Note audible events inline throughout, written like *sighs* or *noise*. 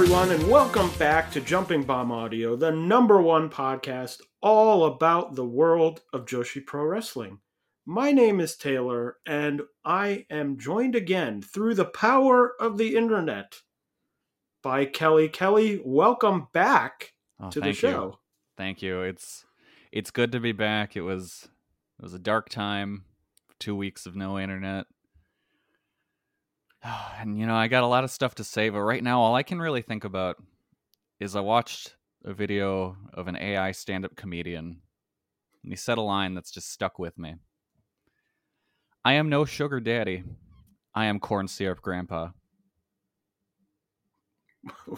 Everyone, and welcome back to Jumping Bomb Audio, the number one podcast all about the world of Joshi Pro Wrestling. My name is Taylor, and I am joined again through the power of the internet by Kelly. Kelly, welcome back Oh, to the show. You. Thank you. It's it's good to be back. It was it was a dark time, two weeks of no internet. *sighs* And you know, I got a lot of stuff to say, but right now all I can really think about is I watched a video of an AI stand-up comedian and he said a line that's just stuck with me. I am no sugar daddy. I am corn syrup grandpa. *laughs*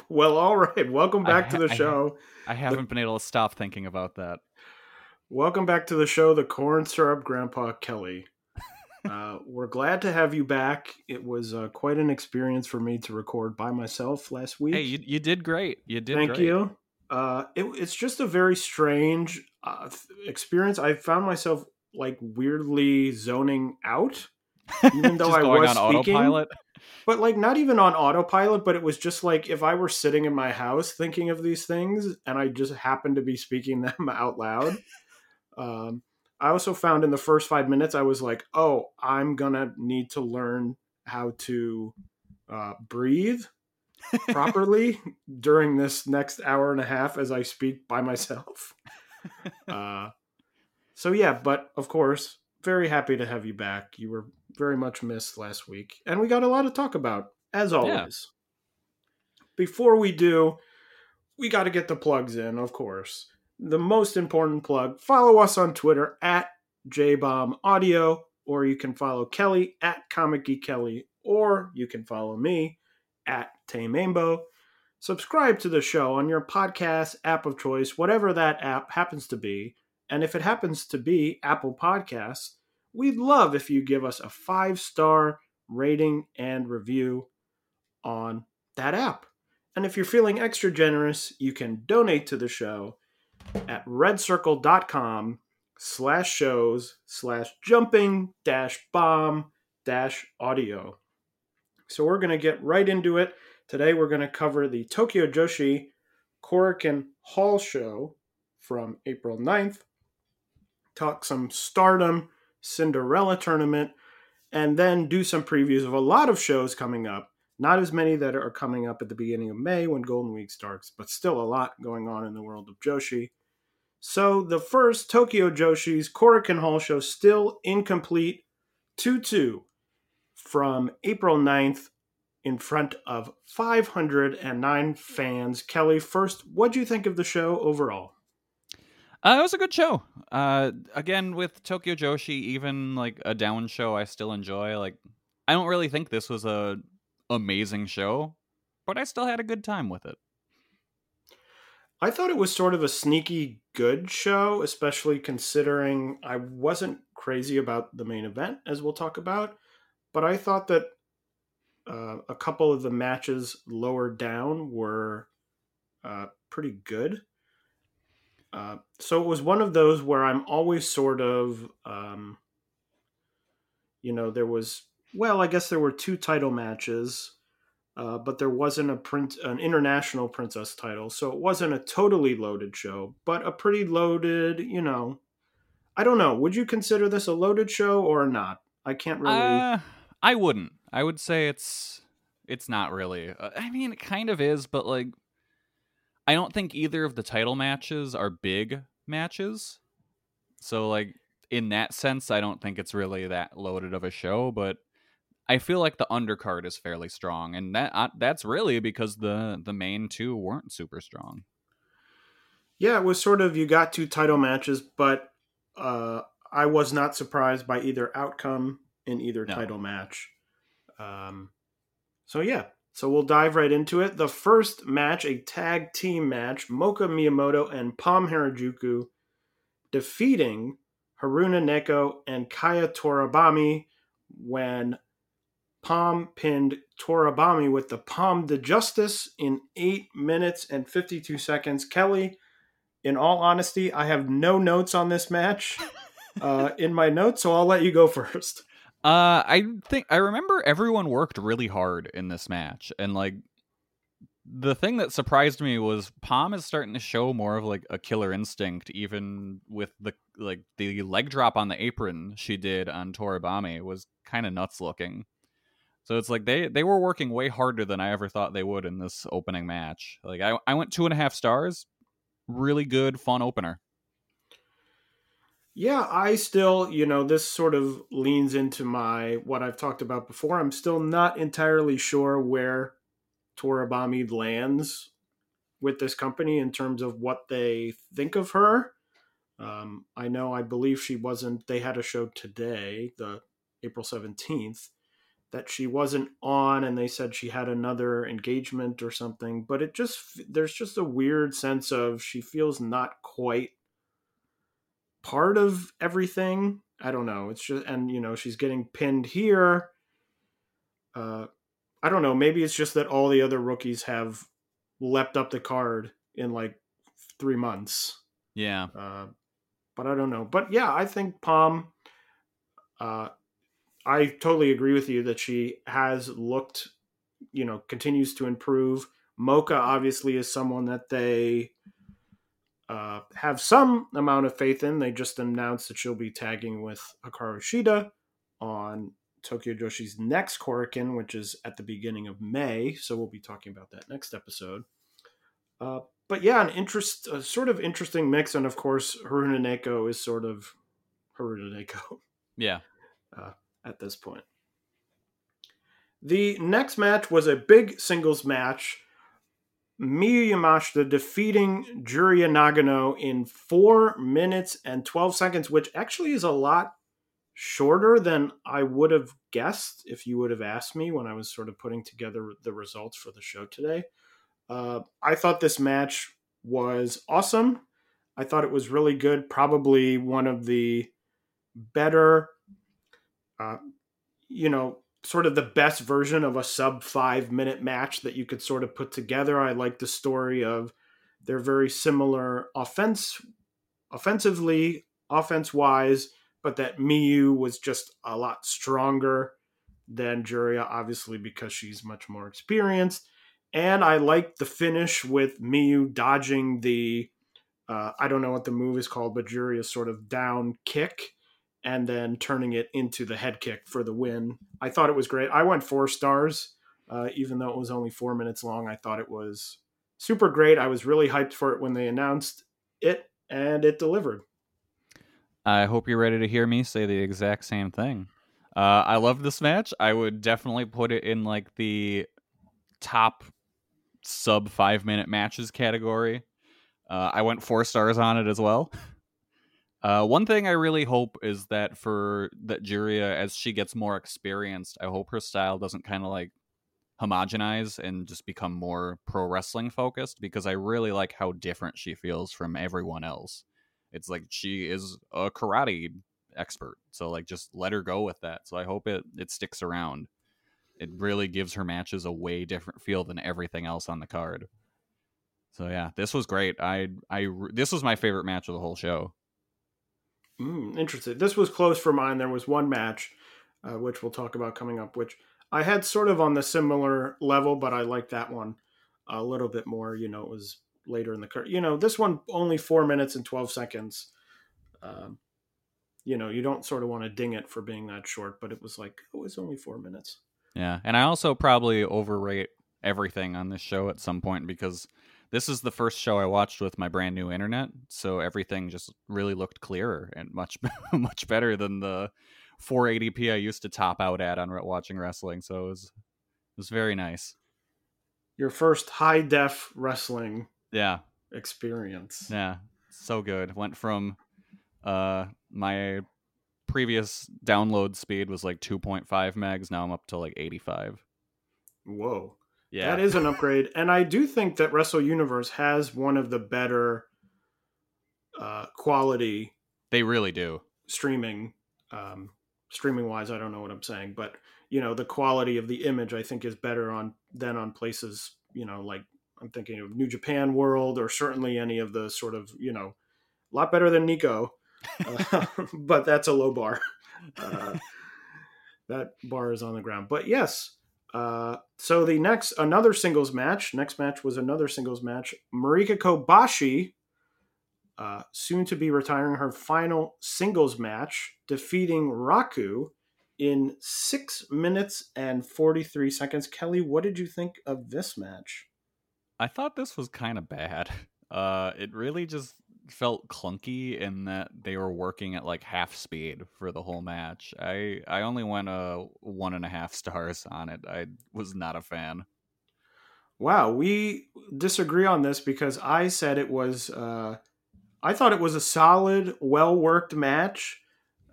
Well, all right. Welcome back to ha- the I ha- show. I haven't been able to stop thinking about that. Welcome back to the show, the Corn Syrup Grandpa Kelly. Uh, we're glad to have you back. It was uh, quite an experience for me to record by myself last week. Hey, you, you did great. You did Thank great. you. Uh, it, it's just a very strange uh, experience. I found myself like weirdly zoning out, even *laughs* though I was on speaking. autopilot. But like not even on autopilot, but it was just like if I were sitting in my house thinking of these things and I just happened to be speaking *laughs* them out loud. um, I also found in the first five minutes I was like, oh, I'm gonna need to learn how to uh, breathe properly *laughs* during this next hour and a half as I speak by myself. *laughs* uh, so yeah, but of course, very happy to have you back. You were very much missed last week, and we got a lot to talk about as always. Before we do, we got to get the plugs in, of course. The most important plug: follow us on Twitter at JBomb Audio, or you can follow Kelly at Comic Kelly, or you can follow me at Tamaimbo. Subscribe to the show on your podcast app of choice, whatever that app happens to be. And if it happens to be Apple Podcasts, we'd love if you give us a five star rating and review on that app. And if you're feeling extra generous, you can donate to the show at redcircle.com slash shows slash jumping dash bomb dash audio. So we're going to get right into it. Today we're going to cover the Tokyo Joshi Korakuen Hall show from April 9th, talk some Stardom Cinderella tournament, and then do some previews of a lot of shows coming up. Not as many that are coming up at the beginning of May when Golden Week starts, but still a lot going on in the world of Joshi. So the first Tokyo Joshi's Korakuen Hall show still incomplete 2 2 from April 9th in front of 509 fans. Kelly, first, what do you think of the show overall? Uh, it was a good show. Uh, again, with Tokyo Joshi, even like a down show, I still enjoy. Like, I don't really think this was a amazing show, but I still had a good time with it. I thought it was sort of a sneaky good show, especially considering I wasn't crazy about the main event, as we'll talk about. But I thought that uh, a couple of the matches lower down were uh, pretty good. Uh, so it was one of those where I'm always sort of, um, you know, there was, well, I guess there were two title matches uh, but there wasn't a print an international princess title, so it wasn't a totally loaded show, but a pretty loaded. You know, I don't know. Would you consider this a loaded show or not? I can't really. Uh, I wouldn't. I would say it's it's not really. Uh, I mean, it kind of is, but like, I don't think either of the title matches are big matches. So like, in that sense, I don't think it's really that loaded of a show, but I feel like the undercard is fairly strong, and that uh, that's really because the the main two weren't super strong. Yeah, it was sort of you got two title matches, but uh, I was not surprised by either outcome in either No. title match. Um, so yeah, so we'll dive right into it. The first match, a tag team match, Moka Miyamoto and Pom Harajuku defeating Haruna Neko and Kaya Torabami when Pom pinned Torabami with the Palm de Justice in 8 minutes and 52 seconds. Kelly, in all honesty, I have no notes on this match *laughs* uh, in my notes, so I'll let you go *laughs* first. Uh, I think I remember everyone worked really hard in this match, and like the thing that surprised me was Pom is starting to show more of like a killer instinct, even with the like the leg drop on the apron she did on Toribami was kind of nuts looking. So it's like they they were working way harder than I ever thought they would in this opening match. Like I I went two and a half stars, really good, fun opener. Yeah, I still, you know, this sort of leans into my what I've talked about before. I'm still not entirely sure where Torabami lands with this company in terms of what they think of her. Um, I know, I believe she wasn't. They had a show today, the April seventeenth, that she wasn't on, and they said she had another engagement or something. But it just there's just a weird sense of she feels not quite part of everything. I don't know. It's just and you know she's getting pinned here. Uh, I don't know. Maybe it's just that all the other rookies have leapt up the card in like three months. Yeah, Uh, but I don't know. But yeah, I think Pom. Uh, I totally agree with you that she has looked, you know, continues to improve. Moka obviously is someone that they uh, have some amount of faith in. They just announced that she'll be tagging with Hikaru Shida on Tokyo Joshi's next Korakuen, which is at the beginning of May. So we'll be talking about that next episode. Uh, but yeah, an interest, a sort of interesting mix, and of course, Haruna Neko is sort of Haruna Neko yeah. At this point. The next match was a big singles match. Miyu Yamashita defeating Juria Nagano in 4 minutes and 12 seconds, which actually is a lot shorter than I would have guessed if you would have asked me when I was sort of putting together the results for the show today. Uh, I thought this match was awesome. I thought it was really good. Probably one of the better, uh, you know, sort of the best version of a sub five minute match that you could sort of put together. I like the story of they're very similar offense, offensively, offense wise, but that Miyu was just a lot stronger than Juria, obviously because she's much more experienced. And I like the finish with Miyu dodging the, uh, I don't know what the move is called, but Juria's sort of down kick and then turning it into the head kick for the win. I thought it was great. I went four stars, uh, even though it was only four minutes long. I thought it was super great. I was really hyped for it when they announced it, and it delivered. I hope you're ready to hear me say the exact same thing. Uh, I love this match. I would definitely put it in like the top sub five minute matches category. Uh, I went four stars on it as well. *laughs* Uh, one thing I really hope is that for that Juria, as she gets more experienced, I hope her style doesn't kind of like homogenize and just become more pro wrestling focused because I really like how different she feels from everyone else. It's like she is a karate expert, so like just let her go with that. So I hope it it sticks around. It really gives her matches a way different feel than everything else on the card. So yeah, this was great. I I this was my favorite match of the whole show. Mm, interesting. This was close for mine. There was one match, uh, which we'll talk about coming up, which I had sort of on the similar level, but I liked that one a little bit more. You know, it was later in the card. You know, this one only four minutes and 12 seconds. Um, you know, you don't sort of want to ding it for being that short, but it was like, oh, it was only four minutes. Yeah, and I also probably overrate everything on this show at some point because this is the first show I watched with my brand new internet, so everything just really looked clearer and much *laughs* much better than the 480p I used to top out at on watching wrestling. So it was it was very nice. Your first high def wrestling Yeah, experience. yeah, so good. Went from uh my previous download speed was like 2.5 megs. Now I'm up to like 85. Whoa. Yeah, That is an upgrade. and I do think that Wrestle Universe has one of the better uh, quality they really do. streaming. Um, streaming wise, I don't know what I'm saying, but you know, the quality of the image I think is better on than on places, you know, like I'm thinking of New Japan World or certainly any of the sort of, you know, a lot better than Nico. *laughs* Uh, *laughs* but that's a low bar. Uh, that bar is on the ground. But yes, uh, so the next another singles match. Next match was another singles match. Marika Kobashi, uh, soon to be retiring her final singles match, defeating Raku in six minutes and forty three seconds. Kelly, what did you think of this match? I thought this was kind of bad. *laughs* Uh, it really just felt clunky in that they were working at like half speed for the whole match. I I only went a one and a half *laughs* stars on it. I was not a fan. Wow, we disagree on this because I said it was. Uh, I thought it was a solid, well worked match,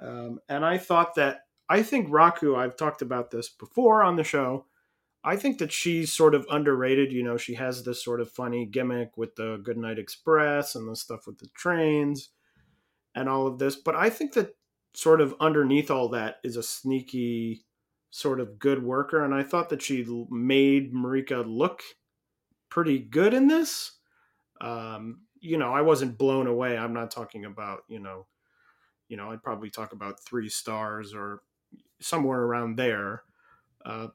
um, and I thought that I think Raku. I've talked about this before on the show. I think that she's sort of underrated. You know, she has this sort of funny gimmick with the Goodnight Express and the stuff with the trains and all of this. But I think that sort of underneath all that is a sneaky, sort of good worker. And I thought that she made Marika look pretty good in this. Um, you know, I wasn't blown away. I'm not talking about, you know, you know, I'd probably talk about three stars or somewhere around there. Uh,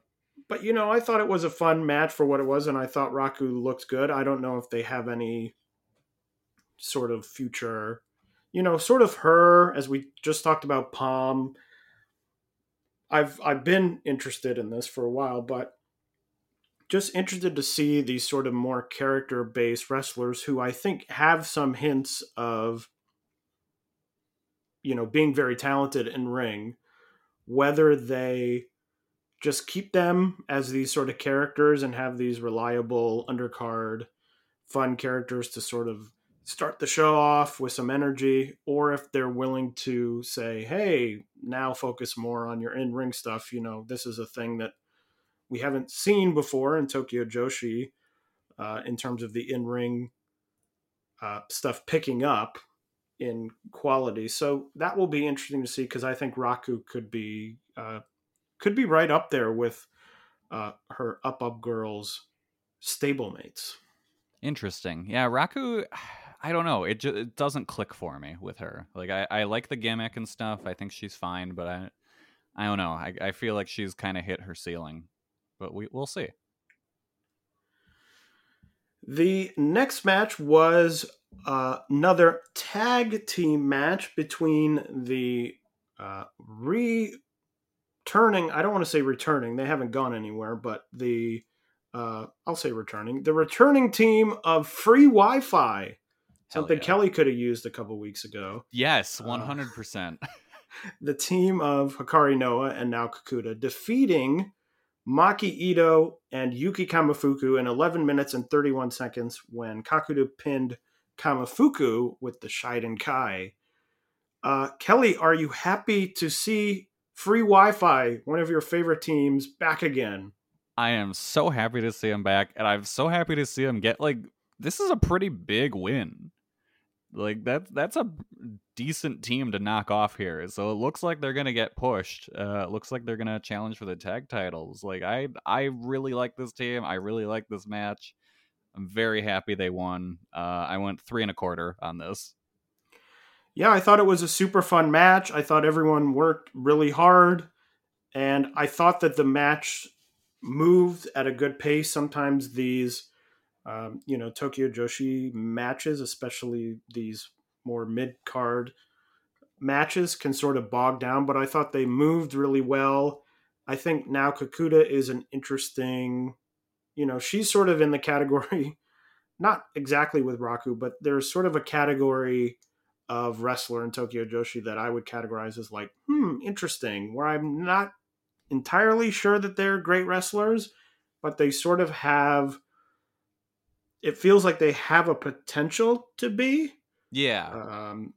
but you know, I thought it was a fun match for what it was, and I thought Raku looked good. I don't know if they have any sort of future, you know, sort of her as we just talked about Pom. I've I've been interested in this for a while, but just interested to see these sort of more character based wrestlers who I think have some hints of you know being very talented in ring whether they just keep them as these sort of characters and have these reliable undercard fun characters to sort of start the show off with some energy or if they're willing to say hey now focus more on your in-ring stuff you know this is a thing that we haven't seen before in tokyo joshi uh, in terms of the in-ring uh, stuff picking up in quality. So that will be interesting to see because i think raku could be uh, could be right up there with uh, her up up girls stablemates. Interesting. Yeah, Raku. I don't know. It just it doesn't click for me with her. Like I, I like the gimmick and stuff. I think she's fine, but I, I don't know. I, I feel like she's kind of hit her ceiling, but we we'll see. The next match was uh, another tag team match between the uh, re returning i don't want to say returning they haven't gone anywhere but the uh, i'll say returning the returning team of free wi-fi something yeah. kelly could have used a couple weeks ago Yes, Uh, one hundred percent. *laughs* the team of hikari noah and nao kakuta defeating maki ito and yuki kamifuku in 11 minutes and 31 seconds when kakuta pinned kamifuku with the shiden kai uh, kelly are you happy to see free Wi-Fi, one of your favorite teams, back again. I am so happy to see him back, and I'm so happy to see him get like this is a pretty big win. Like that's that's a decent team to knock off here. So it looks like they're gonna get pushed. Uh, it looks like they're gonna challenge for the tag titles. Like I I really like this team. I really like this match. I'm very happy they won. Uh, I went three and a quarter on this. Yeah, I thought it was a super fun match. I thought everyone worked really hard, and I thought that the match moved at a good pace. Sometimes these, um, you know, Tokyo Joshi matches, especially these more mid card matches, can sort of bog down. But I thought they moved really well. I think Nao Kakuta is an interesting, you know, she's sort of in the category *laughs* not exactly with Raku, but there's sort of a category of wrestler in Tokyo Joshi that I would categorize as like, hmm, interesting, where I'm not entirely sure that they're great wrestlers, but they sort of have it feels like they have a potential to be. Yeah. Um,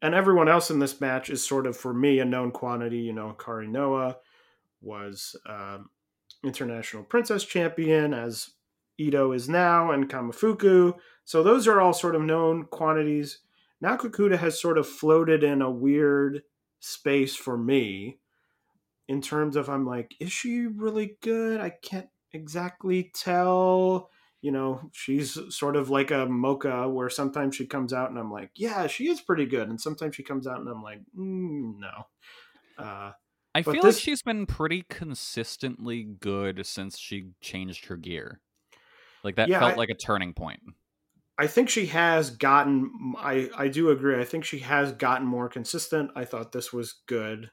and everyone else in this match is sort of for me a known quantity. You know, Kari Noah was um, international princess champion as Ito is now, and Kamifuku. So those are all sort of known quantities. Nao Kakuta has sort of floated in a weird space for me in terms of I'm like, is she really good? I can't exactly tell. You know, she's sort of like a Moka where sometimes she comes out and I'm like, yeah, she is pretty good. And sometimes she comes out and I'm like, mm, no. Uh, I feel this- like she's been pretty consistently good since she changed her gear. Like that Yeah, felt I- like a turning point. I think she has gotten. I I do agree. I think she has gotten more consistent. I thought this was good.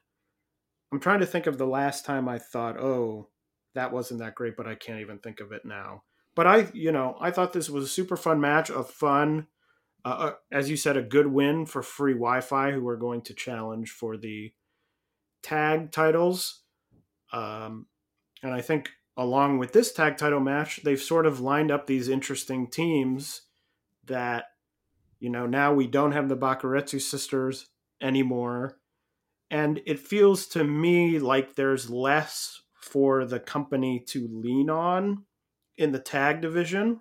I'm trying to think of the last time I thought, oh, that wasn't that great, but I can't even think of it now. But I, you know, I thought this was a super fun match, a fun, uh, as you said, a good win for Free Wi-Fi, who are going to challenge for the tag titles. Um, and I think along with this tag title match, they've sort of lined up these interesting teams that you know now we don't have the Bakuretsu sisters anymore. And it feels to me like there's less for the company to lean on in the tag division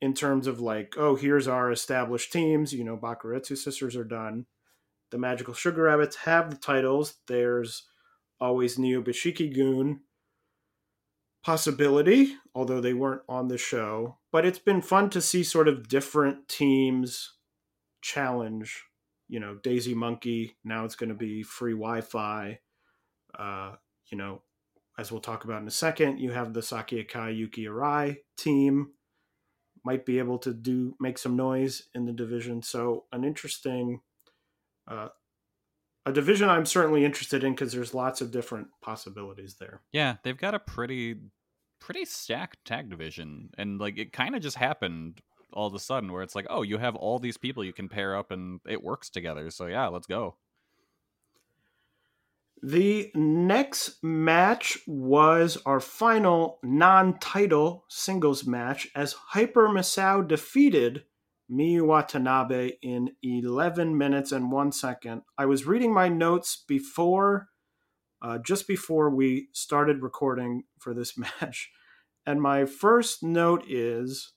in terms of like oh here's our established teams you know Bakuretsu sisters are done. The magical sugar rabbits have the titles. There's always Neo Biishiki Gun possibility, although they weren't on the show. But it's been fun to see sort of different teams challenge. You know, Daisy Monkey. Now it's going to be free Wi-Fi. Uh, you know, as we'll talk about in a second, you have the Saki Akai Yuki Arai team. Might be able to do make some noise in the division. So an interesting. Uh, a division I'm certainly interested in because there's lots of different possibilities there. Yeah, they've got a pretty pretty stacked tag division and like it kind of just happened all of a sudden where it's like, "Oh, you have all these people you can pair up and it works together." So yeah, let's go. The next match was our final non title singles match as Hyper Misao defeated Miyu Watanabe in 11 minutes and one second. I was reading my notes before, uh, just before we started recording for this *laughs* match. And my first note is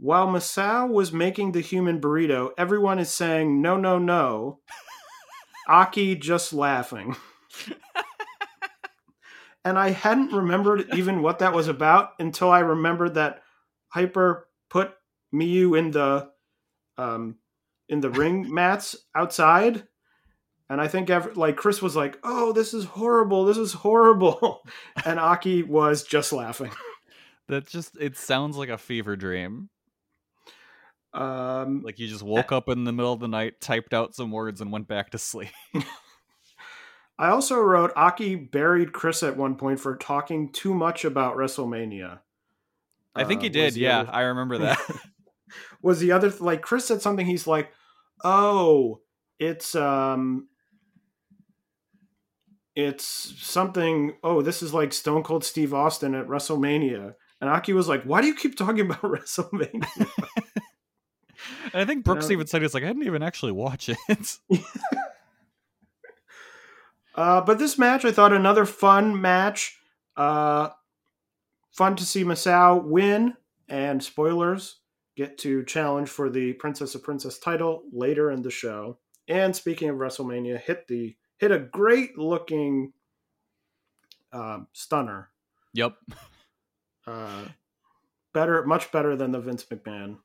while Misao was making the human burrito, everyone is saying, no, no, no. *laughs* Aki just laughing. and I hadn't remembered even what that was about until I remembered that Hyper put Miyu in the um in the ring mats outside. And I think ever, like Chris was like, "Oh, this is horrible. This is horrible." *laughs* and Aki was just laughing. That just it sounds like a fever dream. Um Like you just woke up in the middle of the night, typed out some words and went back to sleep. *laughs* I also wrote Aki buried Chris at one point for talking too much about WrestleMania. I think he Uh, did. Yeah, other- I remember that. *laughs* was the other like Chris said something he's like, "Oh, it's um it's something oh, this is like Stone Cold Steve Austin at WrestleMania." And Aki was like, "Why do you keep talking *laughs* about WrestleMania?" And I think Brookes No. even said it's like I didn't even actually watch it. *laughs* *laughs* Uh, but this match, I thought another fun match. Uh, fun to see Misao win, and spoilers get to challenge for the Princess of Princess title later in the show. And speaking of WrestleMania, hit the hit a great looking um, stunner. yep. Uh, better, much better than the Vince McMahon.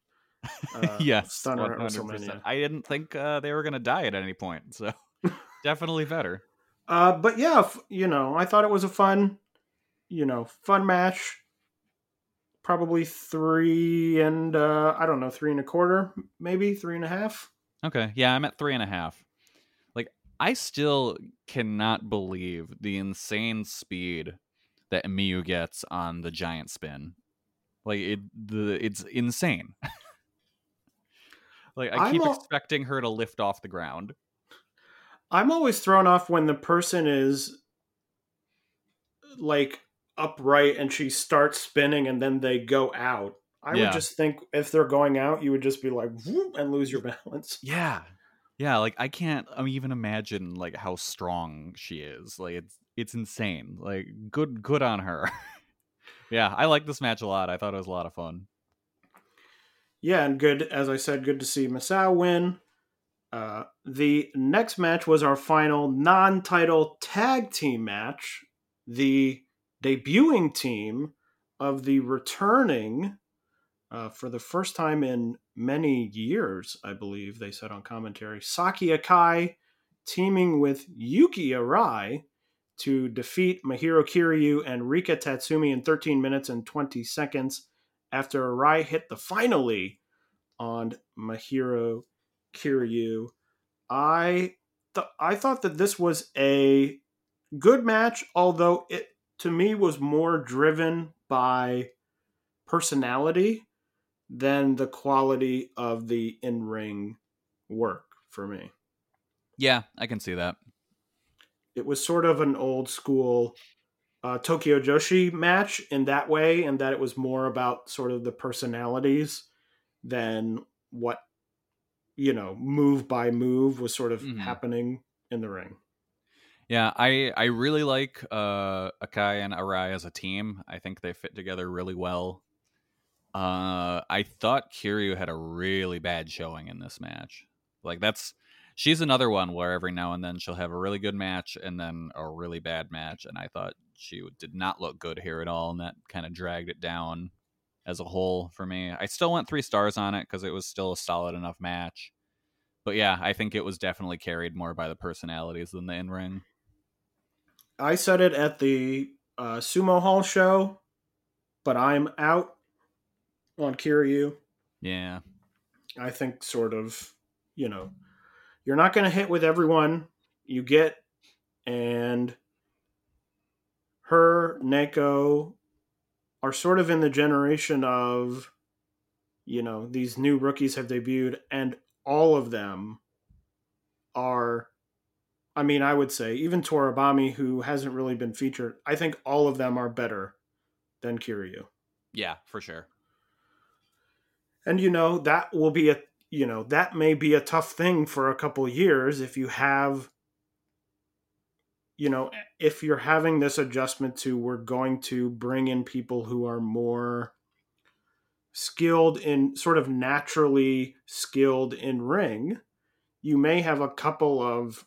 Uh, *laughs* yes. stunner 100%. WrestleMania. I didn't think uh, they were gonna die at any point, so *laughs* definitely better. Uh, but yeah, f- you know, I thought it was a fun, you know, fun match. Probably three and uh, I don't know, three and a quarter, maybe three and a half. Okay, yeah, I'm at three and a half. I still cannot believe the insane speed that Miyu gets on the giant spin. Like it, the it's insane. *laughs* like I keep al- expecting her to lift off the ground. I'm always thrown off when the person is like upright and she starts spinning and then they go out. I Yeah. would just think if they're going out, you would just be like and lose your *laughs* balance. Yeah. Yeah, like I can't um, even imagine like how strong she is. Like it's it's insane. Like good good on her. *laughs* yeah, I like this match a lot. I thought it was a lot of fun. Yeah, and good as I said, good to see Misao win. Uh, the next match was our final non-title tag team match. The debuting team of the returning uh, for the first time in many years, I believe they said on commentary. Saki Akai teaming with Yuki Arai to defeat Mahiro Kiryu and Rika Tatsumi in 13 minutes and 20 seconds after Arai hit the finally on Mahiro Kiryu. I th- I thought that this was a good match, although it to me was more driven by personality than the quality of the in-ring work for me. Yeah, I can see that. It was sort of an old school uh, Tokyo Joshi match in that way, and that it was more about sort of the personalities than what you know move by move was sort of Mhm. happening in the ring. Yeah, I I really like uh Akai and Arai as a team. I think they fit together really well. Uh I thought Kiryu had a really bad showing in this match. Like that's she's another one where every now and then she'll have a really good match and then a really bad match and I thought she did not look good here at all and that kind of dragged it down as a whole for me. I still went 3 stars on it cuz it was still a solid enough match. But yeah, I think it was definitely carried more by the personalities than the in-ring. I said it at the uh, Sumo Hall show, but I'm out on Kiryu. Yeah. I think sort of, you know, you're not going to hit with everyone you get, and her, Neko, are sort of in the generation of, you know, these new rookies have debuted, and all of them are. I mean, I would say even Torabami, who hasn't really been featured, I think all of them are better than Kiryu. Yeah, for sure. And you know that will be a you know that may be a tough thing for a couple years if you have you know eh. if you're having this adjustment to we're going to bring in people who are more skilled in sort of naturally skilled in ring you may have a couple of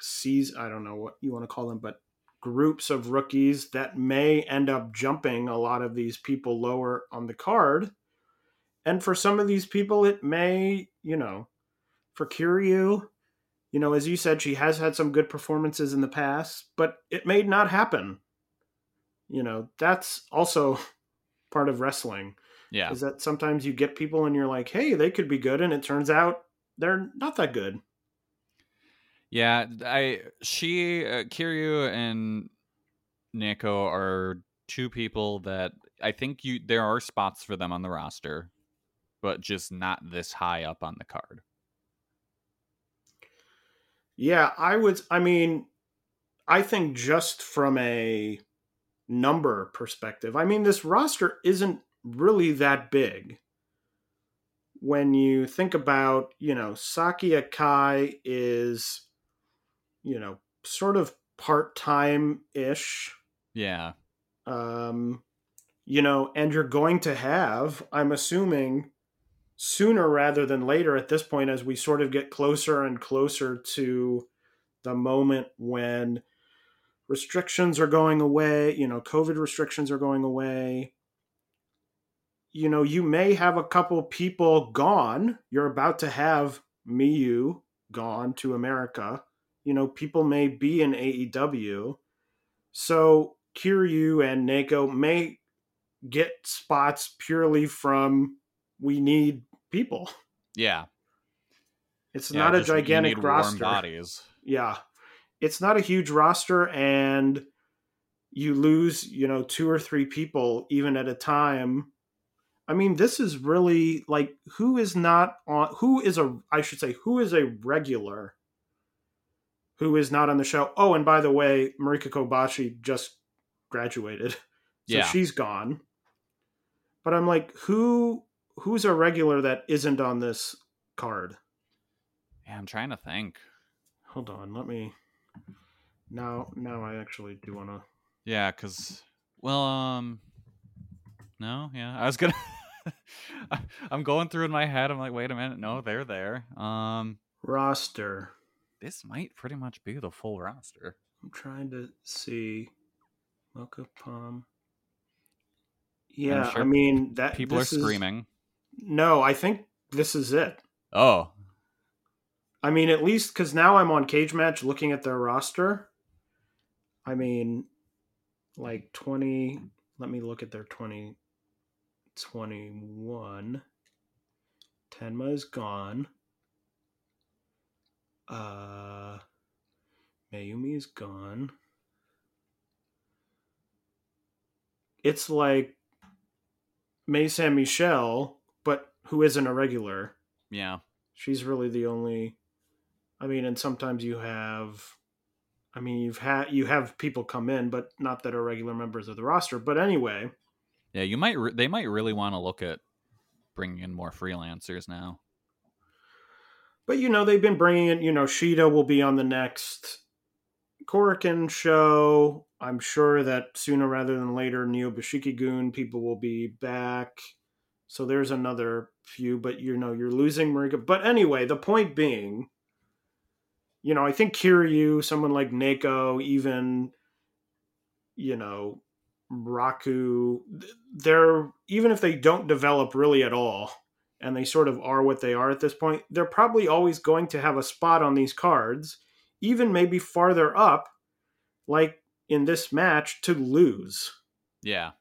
seas i don't know what you want to call them but groups of rookies that may end up jumping a lot of these people lower on the card and for some of these people it may you know for Kiryu you know as you said she has had some good performances in the past but it may not happen. You know that's also *laughs* part of wrestling Yeah. is that sometimes you get people and you're like hey they could be good and it turns out they're not that good. Yeah, I she uh, Kiryu and Neko are two people that I think you there are spots for them on the roster, but just not this high up on the card. Yeah, I would. I mean, I think just from a number perspective, I mean, this roster isn't really that big. When you think about, you know, Saki Akai is, you know, sort of part time ish. Yeah. Um, you know, and you're going to have, I'm assuming, sooner rather than later at this point, as we sort of get closer and closer to the moment when restrictions are going away, you know, COVID restrictions are going away. You know, you may have a couple people gone. You're about to have Miyu gone to America. You know, people may be in AEW. So Kiryu and Neko may get spots purely from we need people. *laughs* Yeah. It's Yeah, not a gigantic roster. bodies. Yeah. It's not a huge roster and you lose, you know, two or three people even at a time I mean, this is really like who is not on who is a I should say who is a regular who is not on the show. Oh, and by the way, Marika Kobashi just graduated. *laughs* So Yeah. she's gone. But I'm like, who who's a regular that isn't on this card? Yeah, I'm trying to think. Hold on, let me now now I actually do want to Yeah, because well, um, no, yeah, I was gonna. *laughs* I'm going through in my head. I'm like, wait a minute, no, they're there. Um, roster. this might pretty much be the full roster. I'm trying to see Moka Pom. Yeah, sure I mean that People are is- screaming. No, I think this is it. Oh, I mean, at least because now I'm on Cage Match looking at their roster. I mean, like 20. Let me look at their 2021. Tenma is gone. Uh, Mayumi is gone. It's like Mei Saint-Michel, who isn't a regular yeah, she's really the only i mean and sometimes you have i mean you've had you have people come in but not that are regular members of the roster but anyway yeah. You might. Re- they might really want to look at bringing in more freelancers now. but you know they've been bringing in you know Shida will be on the next Korakuen show i'm sure that sooner rather than later neo Gun people will be back so there's another few but you know you're losing marika. But anyway the point being you know i think kiryu someone like Neko, even you know raku they're even if they don't develop really at all and they sort of are what they are at this point they're probably always going to have a spot on these cards even maybe farther up like in this match to lose. Yeah,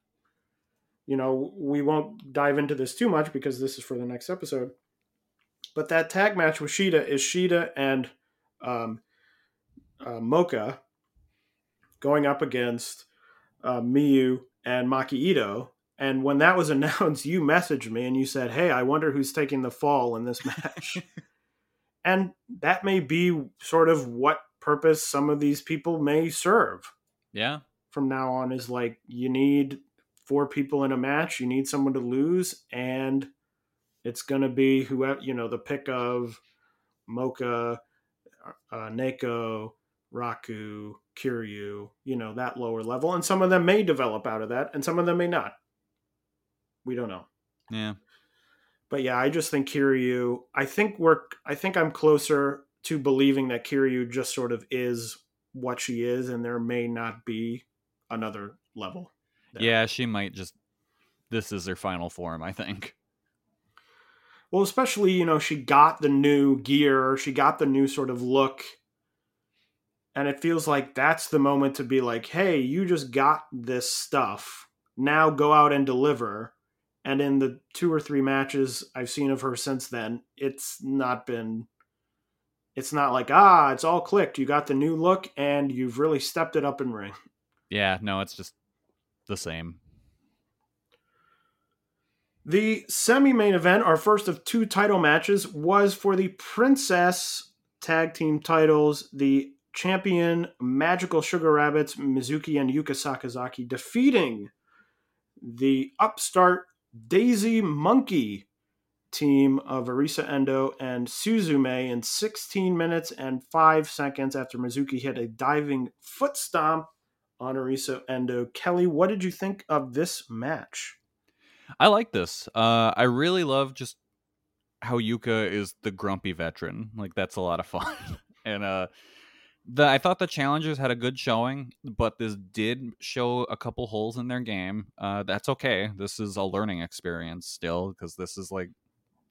you know we won't dive into this too much because this is for the next episode but that tag match with Shida is Shida and um, uh, Moka going up against uh, Miyu and Maki Ito. And when that was *laughs* announced, you messaged me and you said, "Hey, I wonder who's taking the fall in this match." *laughs* and that may be sort of what purpose some of these people may serve yeah, from now on. Is like you need four people in a match, you need someone to lose, and it's going to be whoever you know the pick of Moka, uh, Neko, Raku, Kiryu, you know that lower level, and some of them may develop out of that, and some of them may not. We don't know, yeah. but yeah, I just think Kiryu. I think we're. I think I'm closer to believing that Kiryu just sort of is what she is, and there may not be another level. Yeah, she might just. This is her final form, I think. Well, especially, you know, she got the new gear, she got the new sort of look. And it feels like that's the moment to be like, hey, you just got this stuff. Now go out and deliver. And in the two or three matches I've seen of her since then, it's not been. It's not like, ah, it's all clicked. You got the new look and you've really stepped it up in ring. Yeah, no, it's just the same. The semi main event, our first of two title matches, was for the Princess Tag Team titles. The champion Magical Sugar Rabbits, Mizuki and Yuka Sakazaki, defeating the upstart Daisy Monkey team of Arisa Endo and Suzume in 16 minutes and 5 seconds after Mizuki hit a diving foot stomp on Arisa Endo. Kelly, what did you think of this match? I like this. Uh, I really love just how Yuka is the grumpy veteran. Like that's a lot of fun. *laughs* and uh, the I thought the challengers had a good showing, but this did show a couple holes in their game. Uh, that's okay. This is a learning experience still because this is like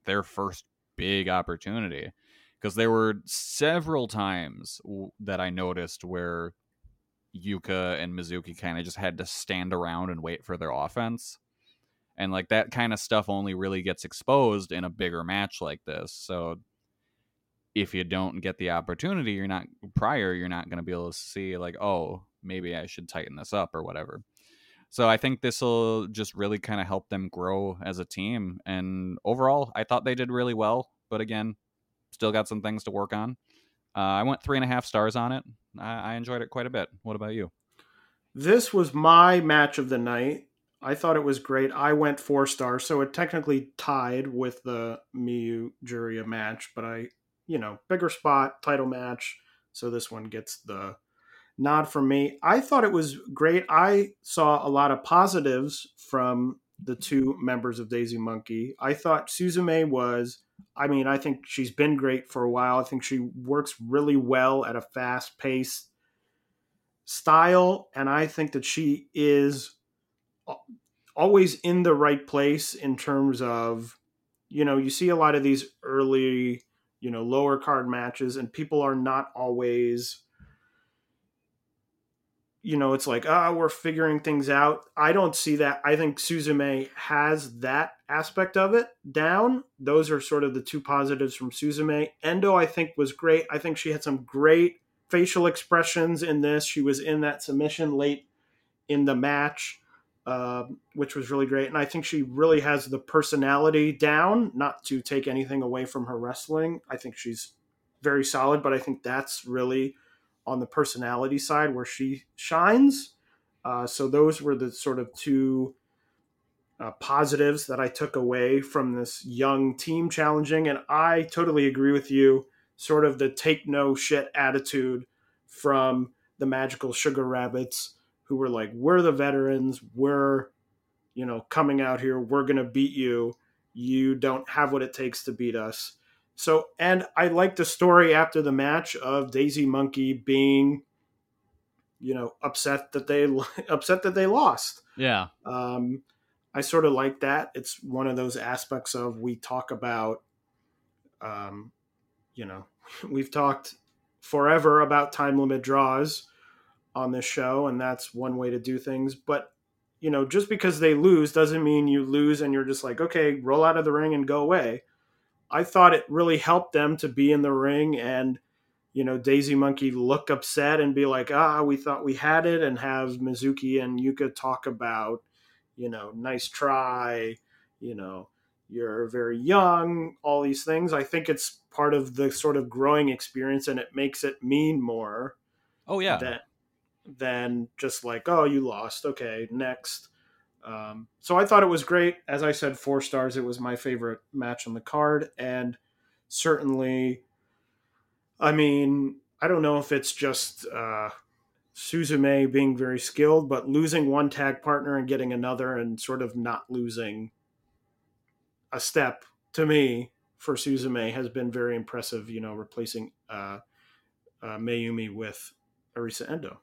their first big opportunity. Because there were several times w- that I noticed where Yuka and Mizuki kind of just had to stand around and wait for their offense and like that kind of stuff only really gets exposed in a bigger match like this so if you don't get the opportunity you're not prior you're not going to be able to see like oh maybe i should tighten this up or whatever So I think this will just really kind of help them grow as a team. And overall, I thought they did really well. But again, still got some things to work on. Uh, I went three and a half stars on it. I, I enjoyed it quite a bit. What about you? This was my match of the night. I thought it was great. I went four stars, so it technically tied with the Miyu Juria match, but I, you know, bigger spot, title match. So this one gets the nod from me. I thought it was great. I saw a lot of positives from the two members of Daisy Monkey. I thought Suzume was, I mean, I think she's been great for a while. I think she works really well at a fast pace style. And I think that she is always in the right place in terms of, you know, you see a lot of these early, you know, lower card matches, and people are not always you know, it's like, ah, oh, we're figuring things out. I don't see that. I think Suzume has that aspect of it down. Those are sort of the two positives from Suzume. Endo, I think, was great. I think she had some great facial expressions in this. She was in that submission late in the match, uh, which was really great. And I think she really has the personality down, not to take anything away from her wrestling. I think she's very solid, but I think that's really on the personality side where she shines. Uh, so those were the sort of two uh, positives that I took away from this young team challenging. And I totally agree with you sort of the take no shit attitude from the magical sugar rabbits who were like we're the veterans we're you know coming out here we're going to beat you you don't have what it takes to beat us so and i like the story after the match of daisy monkey being you know upset that they *laughs* upset that they lost yeah um i sort of like that it's one of those aspects of we talk about um you know, *laughs* we've talked forever about time limit draws on this show, and that's one way to do things. But, you know, just because they lose doesn't mean you lose and you're just like, okay, roll out of the ring and go away. I thought it really helped them to be in the ring and, you know, Daisy Monkey look upset and be like, ah, we thought we had it, and have Mizuki and Yuka talk about, you know, nice try, you know, you're very young, all these things. I think it's part of the sort of growing experience and it makes it mean more. Oh yeah. Than, than just like, oh, you lost. Okay, next. Um, so I thought it was great. As I said, four stars. It was my favorite match on the card, and certainly, I mean, I don't know if it's just uh, Suzume being very skilled, but losing one tag partner and getting another, and sort of not losing a step to me for Suzume has been very impressive. You know, replacing uh, uh, Mayumi with Arisa Endo.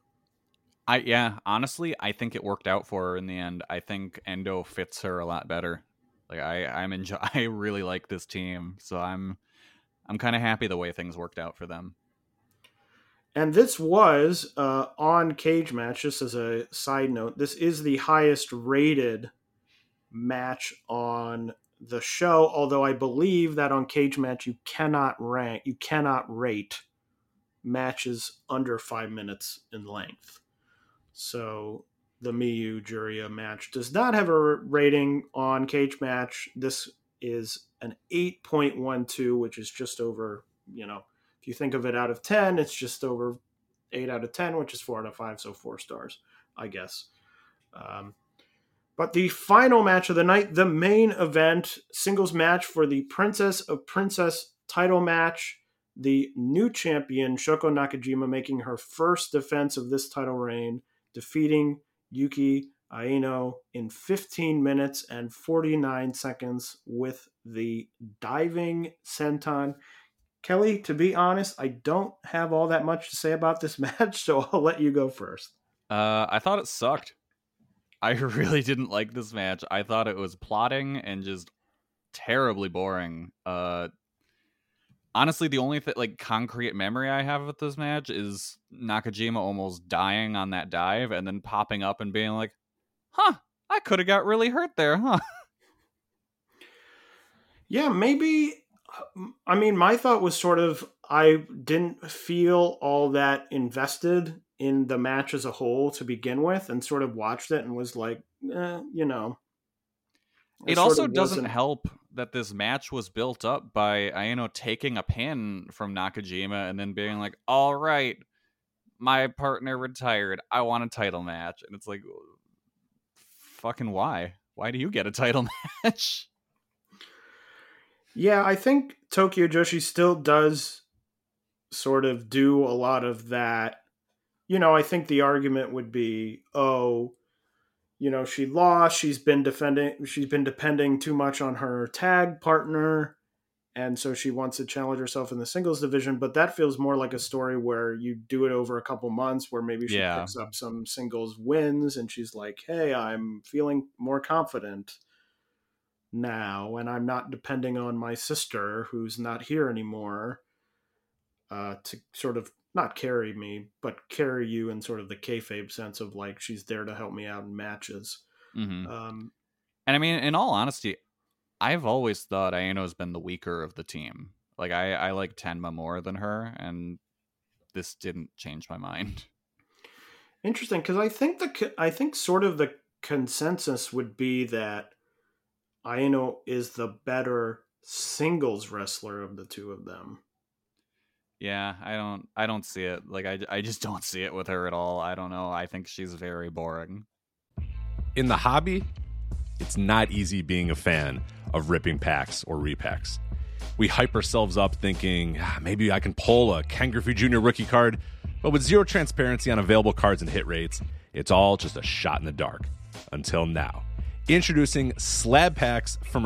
I yeah, honestly, I think it worked out for her in the end. I think Endo fits her a lot better. Like I, I'm enjoy. *laughs* I really like this team, so I'm, I'm kind of happy the way things worked out for them. And this was uh, on Cage Match. Just as a side note, this is the highest rated match on the show, although I believe that on Cage Match you cannot rank, you cannot rate matches under five minutes in length. So the Miyu Juria match does not have a rating on Cage Match. This is an 8.12, which is just over, you know, if you think of it out of 10, it's just over 8 out of 10, which is 4 out of 5, so 4 stars, I guess. Um, but the final match of the night, the main event, singles match for the Princess of Princess title match. The new champion, Shoko Nakajima, making her first defense of this title reign, defeating Yuki Aino in 15 minutes and 49 seconds with the diving senton. Kelly, to be honest, I don't have all that much to say about this *laughs* match, so I'll let you go first. Uh, I thought it sucked. I *laughs* really didn't like this match. I thought it was plotting and just terribly boring. Uh honestly the only th- like concrete memory I have of this match is Nakajima almost dying on that dive and then popping up and being like, "Huh, I could have got really hurt there, huh?" *laughs* Yeah, maybe I mean, my thought was sort of I didn't feel all that invested in the match as a whole to begin with, and sort of watched it and was like, eh, you know. It, also doesn't wasn't- help that this match was built up by Aino taking a pin from Nakajima and then being like, "All right, my partner retired. I want a title match." And it's like, fucking why? Why do you get a title *laughs* match? Yeah, I think Tokyo Joshi still does sort of do a lot of that. You know, I think the argument would be, oh, you know, she lost, she's been defending she's been depending too much on her tag partner and so she wants to challenge herself in the singles division, but that feels more like a story where you do it over a couple months where maybe she Yeah. picks up some singles wins and she's like, "Hey, I'm feeling more confident." now, and I'm not depending on my sister, who's not here anymore, uh, to sort of not carry me, but carry you in sort of the kayfabe sense of like she's there to help me out in matches. hmm Um, And I mean, in all honesty, I've always thought Aino's been the weaker of the team. Like I, I like Tenma more than her, and this didn't change my mind. *laughs* interesting, because I think the I think sort of the consensus would be that Aino is the better singles wrestler of the two of them. Yeah, I don't, I don't see it. Like I, I just *laughs* don't see it with her at all. I don't know. I think she's very boring. in the hobby, it's not easy being a fan of ripping packs or repacks. We hype ourselves up thinking "Ah, maybe I can pull a Ken Griffey Jr. rookie card, but with zero transparency on available cards and hit rates, it's all just a shot in the dark. Until now. Introducing slab packs from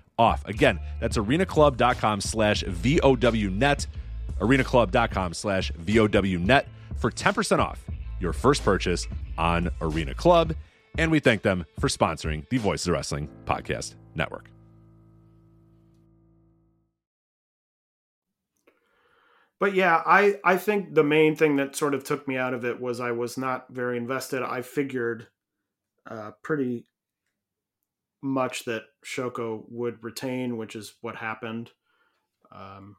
off. Again, that's arenaclub.com slash VOWnet. arenaclub.com slash VOWnet for 10% off your first purchase on Arena Club. And we thank them for sponsoring the Voices of Wrestling Podcast Network. But yeah, I I think the main thing that sort of took me out of it was I was not very invested. I figured uh, pretty much that Shoko would retain, which is what happened. Um,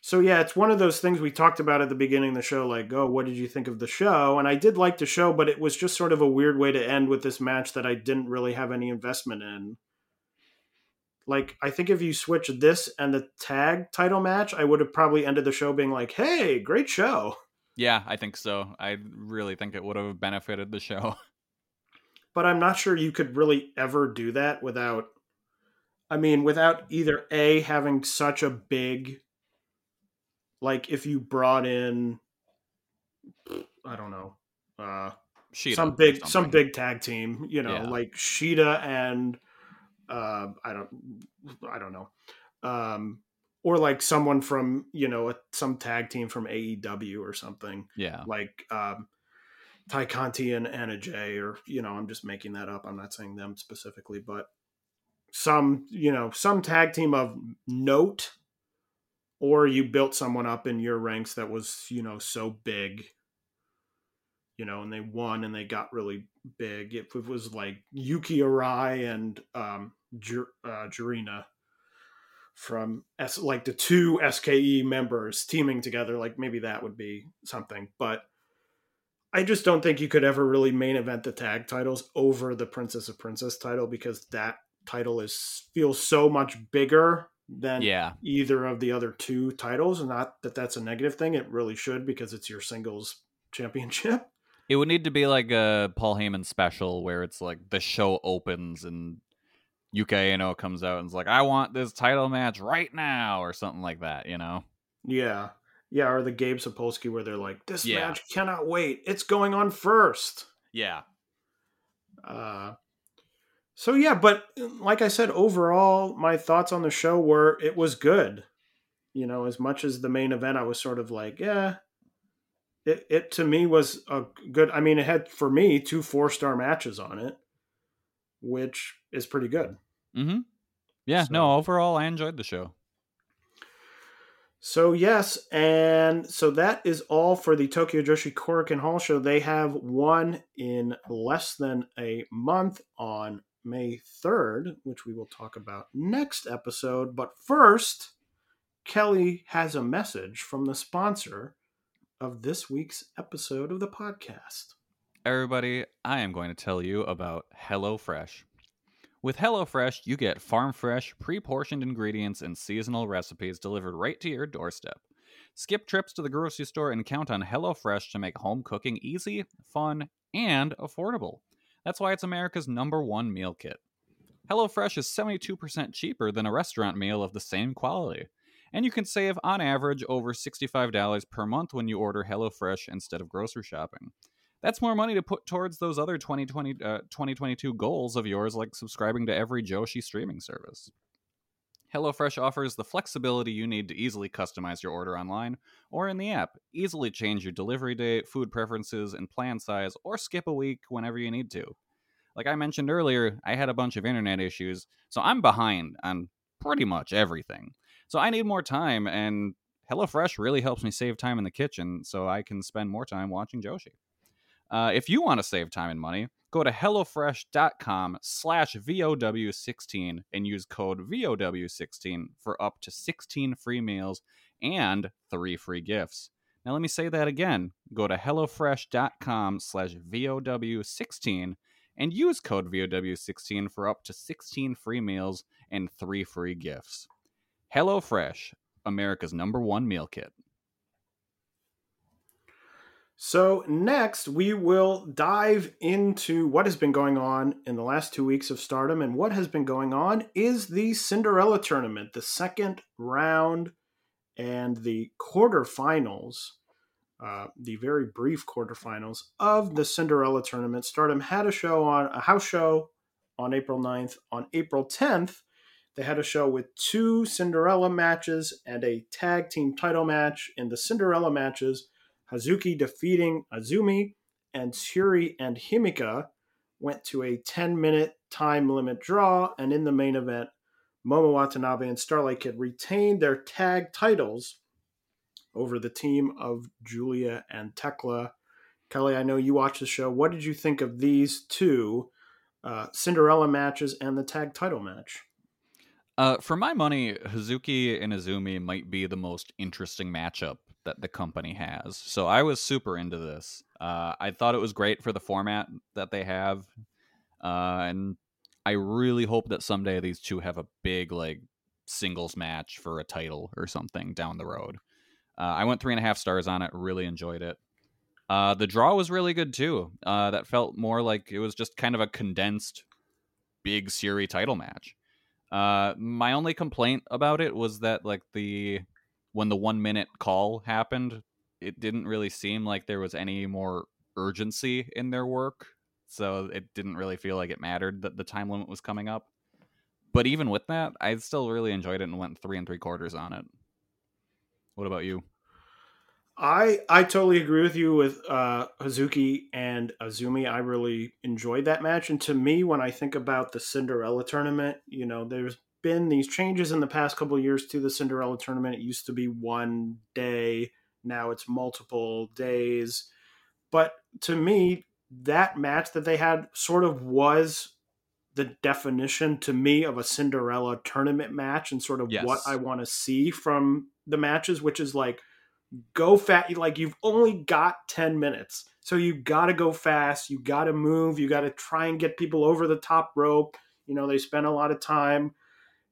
so yeah, it's one of those things we talked about at the beginning of the show, like, oh, what did you think of the show? And I did like the show, but it was just sort of a weird way to end with this match that I didn't really have any investment in. Like, I think if you switch this and the tag title match, I would have probably ended the show being like, hey, great show. Yeah, I think so. I really think it would have benefited the show. *laughs* But I'm not sure you could really ever do that without I mean, without either A having such a big like if you brought in I don't know, uh Shida some big some big tag team, you know, Yeah. like Shida and uh I don't I don't know. Um or like someone from, you know, a, some tag team from AEW or something Yeah. like um Tay Conti and Anna Jay, or you know, I'm just making that up. I'm not saying them specifically, but some, you know, some tag team of note, or you built someone up in your ranks that was, you know, so big, you know, and they won and they got really big. If it was like Yuki Arai and um, Jur- uh, Jurina from S- like the two SKE members teaming together, like maybe that would be something, but. I just don't think you could ever really main event the tag titles over the Princess of Princess title because that title is feels so much bigger than Yeah. either of the other two titles. And Not that that's a negative thing; it really should because it's your singles championship. *laughs* It would need to be like a Paul Heyman special where it's like the show opens and Yuki Aino comes out and is like, I want this title match right now or something like that, you know? Yeah, yeah, or the Gabe Sapolsky where they're like, "This Yeah. match cannot wait; it's going on first. Yeah. Uh, so yeah, but like I said, overall, my thoughts on the show were it was good. You know, as much as the main event, I was sort of like, yeah. It it to me was a good. I mean, it had for me two four star matches on it, which is pretty good. Mm-hmm. Yeah, So- no, overall I enjoyed the show. So yes, and so that is all for the Tokyo Joshi Korakuen Hall show. They have one in less than a month on May 3rd, which we will talk about next episode. But first, Kelly has a message from the sponsor of this week's episode of the podcast. Everybody, I am going to tell you about HelloFresh. With HelloFresh, you get farm fresh, pre portioned ingredients and seasonal recipes delivered right to your doorstep. Skip trips to the grocery store and count on HelloFresh to make home cooking easy, fun, and affordable. That's why it's America's number one meal kit. HelloFresh is 72% cheaper than a restaurant meal of the same quality. And you can save, on average, over $65 per month when you order HelloFresh instead of grocery shopping. That's more money to put towards those other 2020, uh, 2022 goals of yours, like subscribing to every Joshi streaming service. HelloFresh offers the flexibility you need to easily customize your order online or in the app, easily change your delivery date, food preferences, and plan size, or skip a week whenever you need to. Like I mentioned earlier, I had a bunch of internet issues, so I'm behind on pretty much everything. So I need more time, and HelloFresh really helps me save time in the kitchen so I can spend more time watching Joshi. Uh, if you want to save time and money, go to HelloFresh.com slash VOW16 and use code VOW16 for up to 16 free meals and three free gifts. Now, let me say that again. Go to HelloFresh.com slash VOW16 and use code VOW16 for up to 16 free meals and three free gifts. HelloFresh, America's number one meal kit. So, next, we will dive into what has been going on in the last two weeks of stardom. And what has been going on is the Cinderella tournament, the second round and the quarterfinals, uh, the very brief quarterfinals of the Cinderella tournament. Stardom had a show on a house show on April 9th. On April 10th, they had a show with two Cinderella matches and a tag team title match. In the Cinderella matches, Hazuki defeating Azumi, and Tsuri and Himeka went to a 10 minute time limit draw. And in the main event, Momo Watanabe and Starlight Kid retained their tag titles over the team of Giulia and Thekla. Kelly, I know you watched the show. What did you think of these two uh, Cinderella matches and the tag title match? Uh, for my money, Hazuki and Azumi might be the most interesting matchup that the company has. So I was super into this. Uh, I thought it was great for the format that they have, uh, and I really hope that someday these two have a big like singles match for a title or something down the road. Uh, I went three and a half stars on it. Really enjoyed it. Uh, the draw was really good too. Uh, that felt more like it was just kind of a condensed big Syuri title match. Uh, my only complaint about it was that like the when the one minute call happened, it didn't really seem like there was any more urgency in their work. So it didn't really feel like it mattered that the time limit was coming up. But even with that, I still really enjoyed it and went three and three quarters on it. What about you? I I totally agree with you with uh, Hazuki and Azumi. I really enjoyed that match, and to me, when I think about the Cinderella tournament, you know, there's been these changes in the past couple of years to the Cinderella tournament. It used to be one day, now it's multiple days. But to me, that match that they had sort of was the definition to me of a Cinderella tournament match and sort of Yes. what I want to see from the matches, which is like go fast. Like you've only got 10 minutes. So you got to go fast. You got to move. You got to try and get people over the top rope. You know, they spend a lot of time,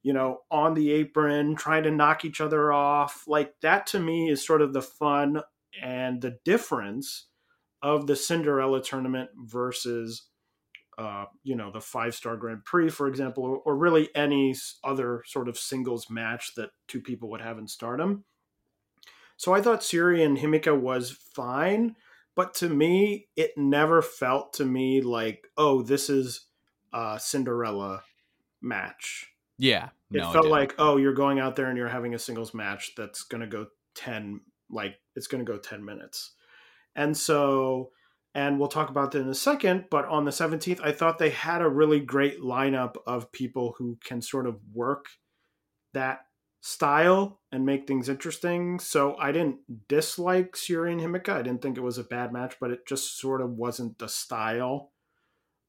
you know, on the apron trying to knock each other off. Like that to me is sort of the fun and the difference of the Cinderella tournament versus uh, you know, the five star Grand Prix, for example, or, or really any other sort of singles match that two people would have in stardom. So I thought Syuri and Himeka was fine, but to me, it never felt to me like, oh, this is a Cinderella match. Yeah, It felt didn't. like, oh, you're going out there and you're having a singles match that's going to go 10, like, it's going to go 10 minutes. And so, and we'll talk about that in a second, but on the 17th, I thought they had a really great lineup of people who can sort of work that style and make things interesting. So I didn't dislike Syuri and Himeka. I didn't think it was a bad match, but it just sort of wasn't the style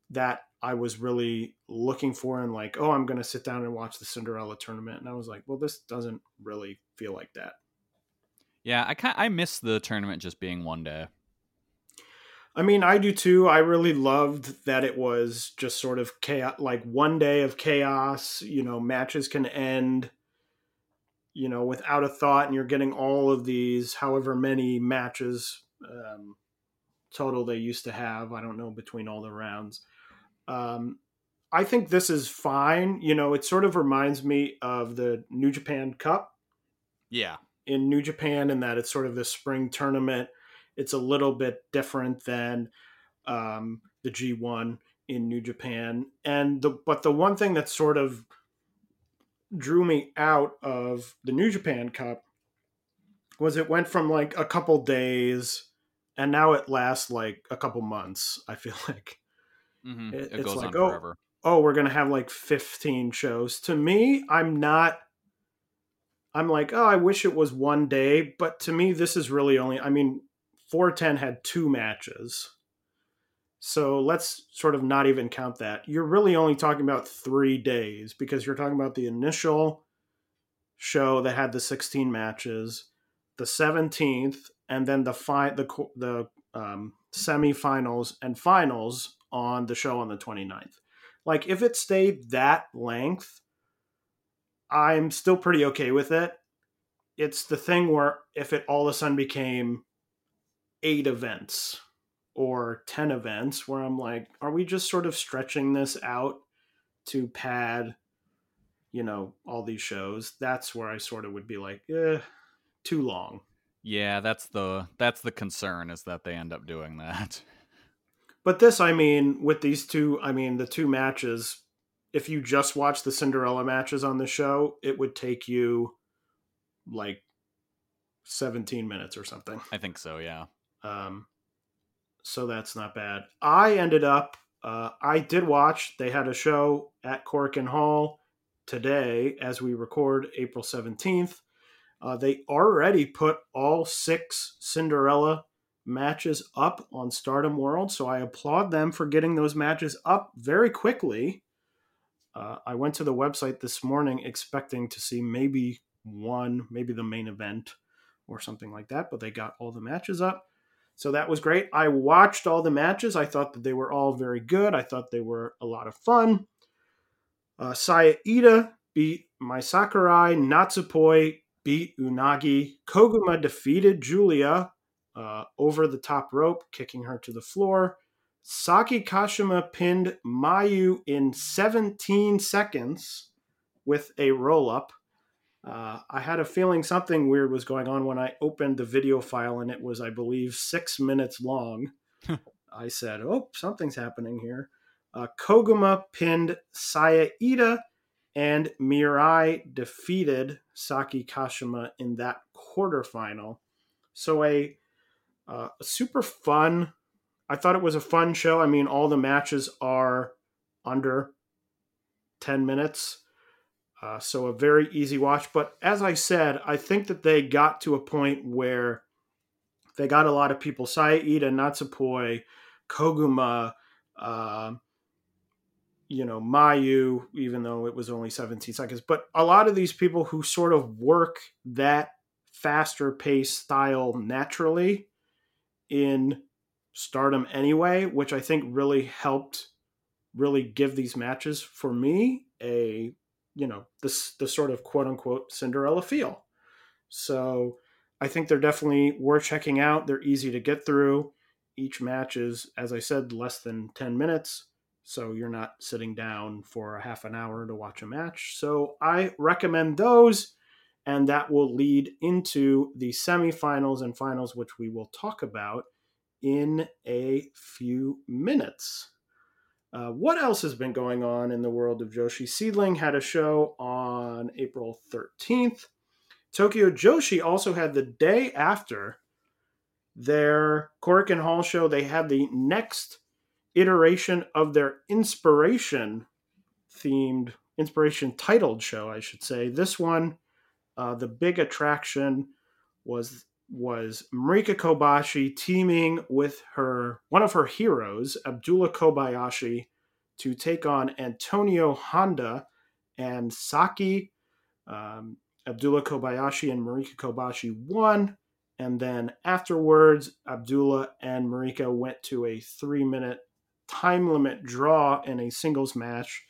that I was really looking for and like, oh, I'm going to sit down and watch the Cinderella tournament. And I was like, well, this doesn't really feel like that. yeah, I kind I miss the tournament just being one day. I mean, I do too. I really loved that it was just sort of chaos, like one day of chaos. You know, matches can end, you know, without a thought, and you're getting all of these, however many matches um, total they used to have. I don't know between all the rounds. Um, I think this is fine. You know, it sort of reminds me of the New Japan Cup Yeah, in New Japan in that it's sort of the spring tournament. It's a little bit different than um, the G1 in New Japan, and the but the one thing that sort of drew me out of the New Japan Cup was it went from like a couple days, and now it lasts like a couple months. I feel *laughs* like hmm It- it, it's goes like, on oh, forever. oh, we're gonna have like 15 shows. To me, I'm not. I'm like, oh, I wish it was one day, but to me, this is really only. I mean, 410 had two matches, so let's sort of not even count that. You're really only talking about three days because you're talking about the initial show that had the 16 matches, the 17th, and then the fi- the the um, semifinals and finals on the show on the 29th. Like if it stayed that length, I'm still pretty okay with it. It's the thing where if it all of a sudden became eight events or 10 events, where I'm like, are we just sort of stretching this out to pad, you know, all these shows? That's where I sort of would be like, eh, too long. Yeah, that's the that's the concern is that they end up doing that. *laughs* But this, I mean, with these two, I mean, the two matches, if you just watch the Cinderella matches on the show, it would take you like 17 minutes or something. I think so. Yeah. Um, so that's not bad. I ended up, uh, I did watch, they had a show at Korakuen Hall today as we record April 17th. Uh, they already put all six Cinderella matches up on Stardom World, so I applaud them for getting those matches up very quickly. Uh, I went to the website this morning expecting to see maybe one, maybe the main event or something like that, but they got all the matches up. So that was great. I watched all the matches. I thought that they were all very good. I thought they were a lot of fun. Uh, Saya Iida beat Mai Sakurai. Natsupoi beat Unagi. Koguma defeated Giulia uh, over the top rope, kicking her to the floor. Saki Kashima pinned Mayu in 17 seconds with a roll up. Uh, I had a feeling something weird was going on when I opened the video file, and it was, I believe, six minutes long. I said, "Oh, something's happening here." Uh, Koguma pinned Saya Iida, and Mirai defeated Saki Kashima in that quarterfinal. So a, uh, super fun. I thought it was a fun show. I mean, all the matches are under ten minutes. Uh, so a very easy watch. But as I said, I think that they got to a point where they got a lot of people. Saida, Natsupoi, Koguma, uh, you know, Mayu, even though it was only 17 seconds. But a lot of these people who sort of work that faster pace style naturally in stardom anyway, which I think really helped really give these matches for me a you know this the sort of quote unquote Cinderella feel. So I think they're definitely worth checking out. They're easy to get through. Each match is, as I said, less than 10 minutes. So you're not sitting down for a half an hour to watch a match. So I recommend those. And that will lead into the semifinals and finals, which we will talk about in a few minutes. Uh, what else has been going on in the world of Joshi? Seedling had a show on April 13th. Tokyo Joshi also had the day after their Korakuen Hall show, they had the next iteration of their inspiration themed, inspiration titled show, I should say. This one, uh, the big attraction was was Marika Kobashi teaming with her one of her heroes, Abdullah Kobayashi, to take on Antonio Honda and Saki. Um, Abdullah Kobayashi and Marika Kobashi won. And then afterwards, Abdullah and Marika went to a three minute time limit draw in a singles match.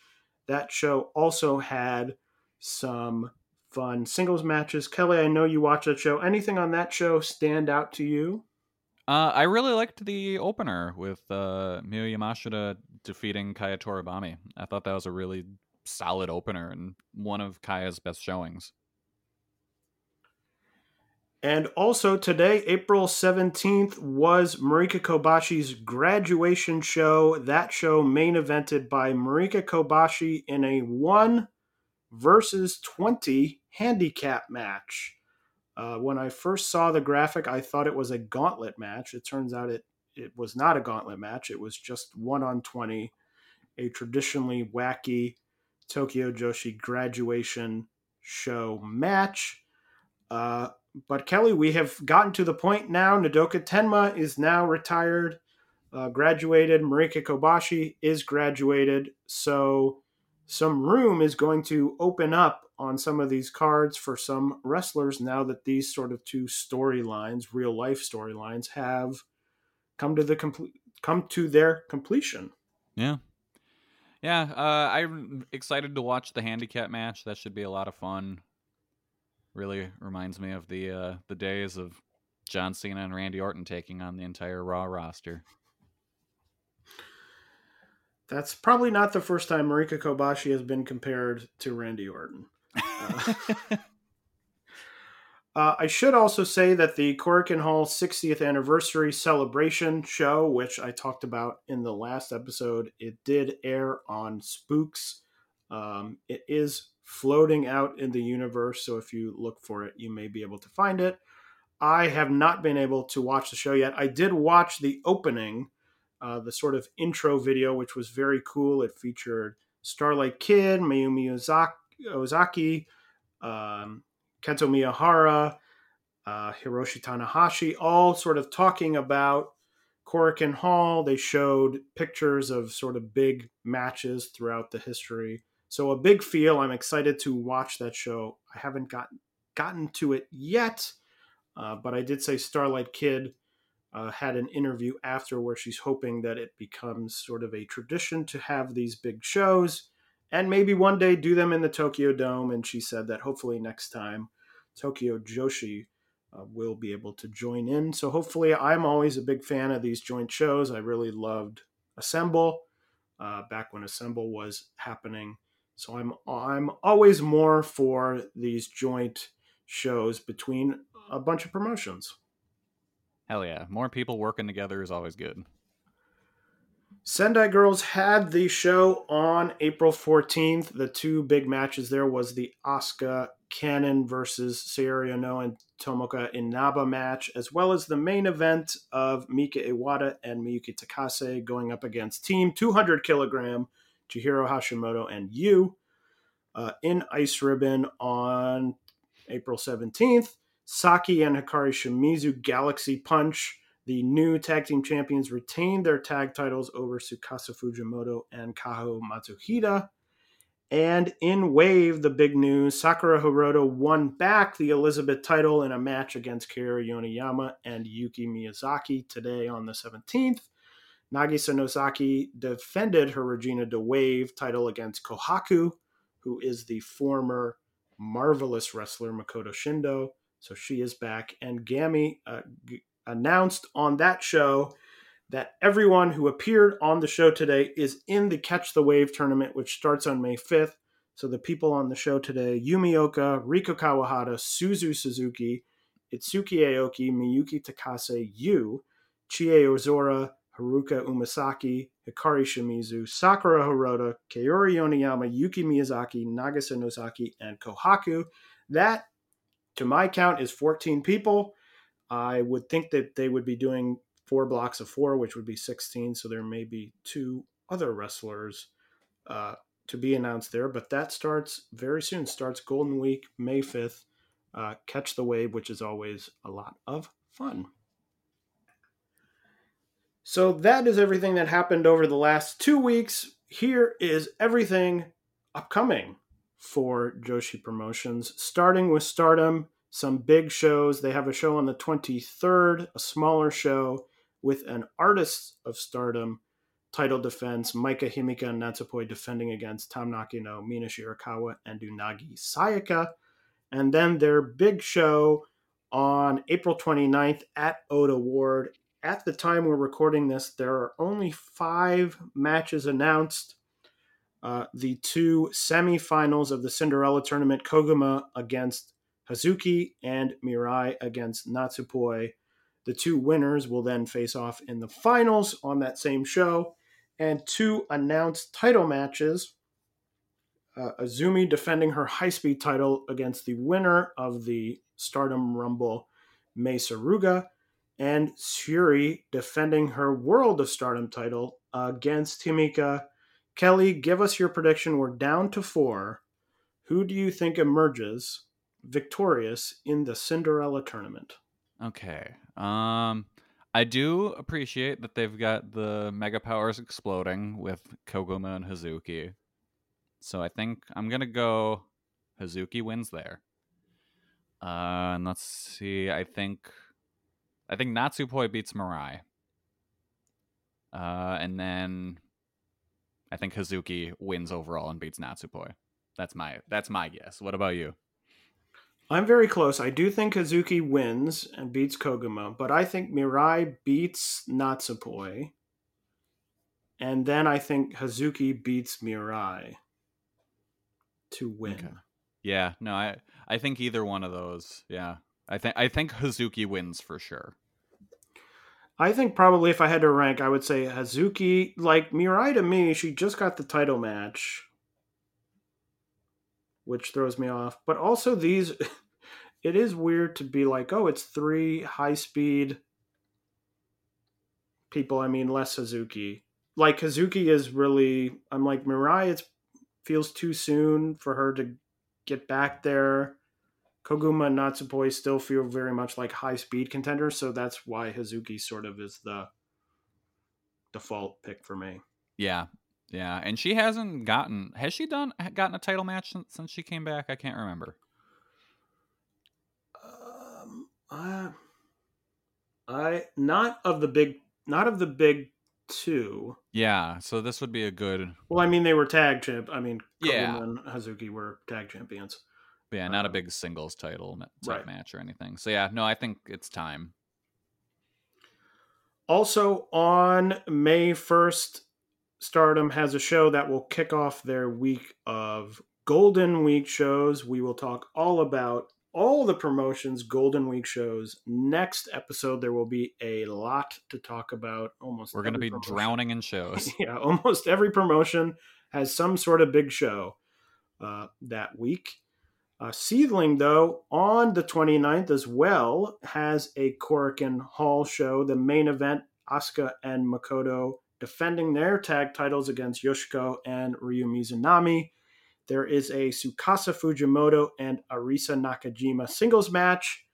That show also had some fun singles matches. Kelly, I know you watched that show. Anything on that show stand out to you? Uh, I really liked the opener with uh, Miyu Yamashita defeating Kaya Toribami. I thought that was a really solid opener and one of Kaya's best showings. And also today, April 17th, was Marika Kobashi's graduation show. That show main evented by Marika Kobashi in a 1 versus 20 handicap match. Uh, when I first saw the graphic, I thought it was a gauntlet match. It turns out it, it was not a gauntlet match. It was just 1 on 20, a traditionally wacky Tokyo Joshi graduation show match. Uh, but Kelly, we have gotten to the point now. Nodoka Tenma is now retired, uh, graduated. Marika Kobashi is graduated. So some room is going to open up on some of these cards for some wrestlers now that these sort of two storylines, real life storylines, have come to the complete come to their completion. Yeah. Yeah, uh, I'm excited to watch the handicap match. That should be a lot of fun. Really reminds me of the uh, the days of John Cena and Randy Orton taking on the entire Raw roster. That's probably not the first time Marika Kobashi has been compared to Randy Orton. Uh, *laughs* uh, I should also say that the Korakuen Hall 60th anniversary celebration show, which I talked about in the last episode, it did air on Spoox. Um, it is floating out in the universe. So if you look for it, you may be able to find it. I have not been able to watch the show yet. I did watch the opening, uh, the sort of intro video, which was very cool. It featured Starlight Kid, Mayumi Ozaki, Ozaki um, Kento Miyahara, uh, Hiroshi Tanahashi, all sort of talking about Korakuen Hall. They showed pictures of sort of big matches throughout the history so a big feel. I'm excited to watch that show. I haven't gotten gotten to it yet, uh, but I did say Starlight Kid uh, had an interview after where she's hoping that it becomes sort of a tradition to have these big shows and maybe one day do them in the Tokyo Dome. And she said that hopefully next time Tokyo Joshi uh, will be able to join in. So hopefully, I'm always a big fan of these joint shows. I really loved Assemble uh, back when Assemble was happening. So I'm I'm always more for these joint shows between a bunch of promotions. Hell yeah. More people working together is always good. Sendai Girls had the show on April 14th. The two big matches there was the Asuka Cannon versus Saori Anou and Tomoka Inaba match, as well as the main event of Mika Iwata and Miyuki Takase going up against Team 200 kilogram Chihiro Hashimoto and you uh, in Ice Ribbon on April 17th. Saki and Hikari Shimizu Galaxy Punch the new tag team champions retained their tag titles over Tsukasa Fujimoto and Kaho Matsushita. And in Wave, the big news Sakura Hirota won back the Elizabeth title in a match against Kaori Yoneyama and Yuki Miyazaki today on the 17th. Nagisa Nozaki defended her Regina di Wave title against Kohaku, who is the former marvelous wrestler Makoto Shindo. So she is back. And Gami uh, announced on that show that everyone who appeared on the show today is in the Catch the Wave tournament, which starts on May 5th. So the people on the show today Yumi Ohka, Riko Kawahata, Suzu Suzuki, Itsuki Aoki, Miyuki Takase, Yu, Chie Ozora, Haruka Umesaki, Hikari Shimizu, Sakura Hirota, Kaori Yoneyama, Yuki Miyazaki, Nagisa Nozaki, and Kohaku. That, to my count, is 14 people. I would think that they would be doing four blocks of four, which would be 16. So there may be two other wrestlers uh, to be announced there, but that starts very soon. Starts Golden Week, May 5th. Uh, catch the wave, which is always a lot of fun. So that is everything that happened over the last two weeks. Here is everything upcoming for Joshi Promotions, starting with Stardom some big shows. They have a show on the 23rd, a smaller show with an Artists of Stardom title defense. Maika Himeka and Natsupoi defending against Tam Nakano, Mina Shirakawa, and Unagi Sayaka. And then their big show on April 29th at Ota Ward. At the time we're recording this, there are only five matches announced. Uh, the two semifinals of the Cinderella tournament, Koguma against Hazuki and Mirai against Natsupoi. The two winners will then face off in the finals on that same show. And two announced title matches uh, Azumi defending her high speed title against the winner of the Stardom Rumble, Mei Suruga, and Syuri defending her World of Stardom title against Himeka. Kelly, give us your prediction. We're down to four. Who do you think emerges victorious in the Cinderella tournament. Okay. Um I do appreciate that they've got the mega powers exploding with Koguma and Hazuki. So I think I'm gonna go Hazuki wins there. Uh and let's see, I think I think Natsupoi beats Mirai. Uh and then I think Hazuki wins overall and beats Natsupoi. That's my that's my guess. What about you? I'm very close. I do think Hazuki wins and beats Koguma, but I think Mirai beats Natsupoi. And then I think Hazuki beats Mirai to win. Okay. Yeah, no, I I think either one of those. Yeah. I think I think Hazuki wins for sure. I think probably if I had to rank, I would say Hazuki. Like Mirai to me, she just got the title match, which throws me off. But also these *laughs* it is weird to be like, oh, it's three high speed people. I mean, less Hazuki. Like Hazuki is really. I'm like Mirai. It feels too soon for her to get back there. Koguma and Natsupoi still feel very much like high speed contenders, so that's why Hazuki sort of is the default pick for me. Yeah, yeah, and she hasn't gotten. Has she done gotten a title match since, since she came back? I can't remember. Uh, I not of the big, not of the big two. Yeah, so this would be a good. Well, I mean, they were tag champ. I mean, yeah, and Hazuki were tag champions. But yeah, not a um, big singles title right. match or anything. So yeah, no, I think it's time. Also on May first, Stardom has a show that will kick off their week of Golden Week shows. We will talk all about all the promotions, Golden Week shows. Next episode, there will be a lot to talk about. Almost We're going to be promotion. drowning in *laughs* shows. yeah, almost every promotion has some sort of big show uh, that week. Uh, Seedling, though, on the 29th as well, has a Korakuen Hall show. The main event, Asuka and Makoto defending their tag titles against Yoshiko and Ryo Mizunami. There is a Tsukasa Fujimoto and Arisa Nakajima singles match.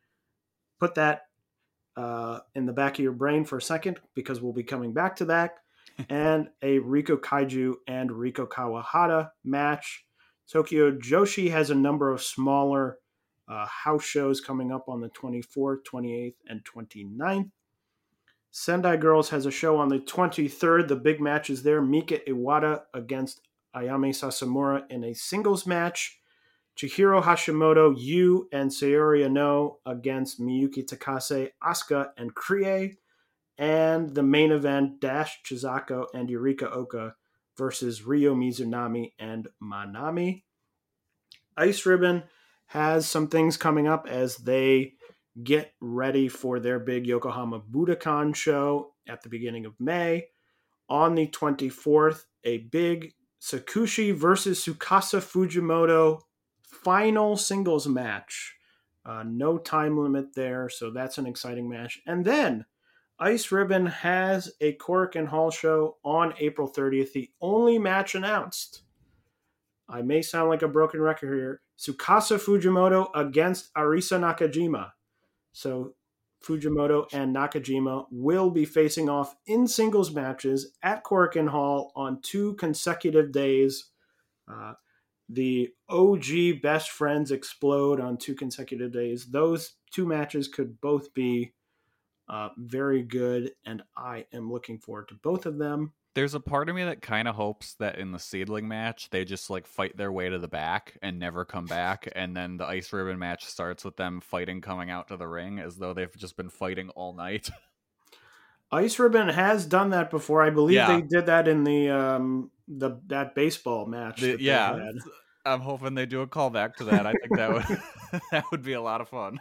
Put that uh, in the back of your brain for a second because we'll be coming back to that. *laughs* and a Riko Kaiju and Riko Kawahata match. Tokyo Joshi has a number of smaller uh, house shows coming up on the 24th, 28th, and 29th. Sendai Girls has a show on the 23rd. The big match is there. Mika Iwata against Ayame Sasamura in a singles match. Chihiro Hashimoto, Yu, and Saori Anou against Miyuki Takase, Asuka, and Krie. And the main event, Dash Chisako and Yurika Oka versus Ryo Mizunami and Manami. Ice Ribbon has some things coming up as they get ready for their big Yokohama Budokan show at the beginning of May. On the 24th, a big Tsukushi versus Tsukasa Fujimoto final singles match. Uh, no time limit there, so that's an exciting match. And then Ice Ribbon has a Korakuen Hall show on April 30th, the only match announced. I may sound like a broken record here. Tsukasa Fujimoto against Arisa Nakajima. So Fujimoto and Nakajima will be facing off in singles matches at Korakuen Hall on two consecutive days. Uh, the OG best friends explode on two consecutive days. Those two matches could both be uh, very good, and I am looking forward to both of them. There's a part of me that kind of hopes that in the Seadlinnng match they just like fight their way to the back and never come back, *laughs* and then the ice ribbon match starts with them fighting coming out to the ring as though they've just been fighting all night. *laughs* Ice Ribbon has done that before. I believe Yeah. they did that in the um the that baseball match. The- that yeah. I'm hoping they do a callback to that. I think that would *laughs* that would be a lot of fun.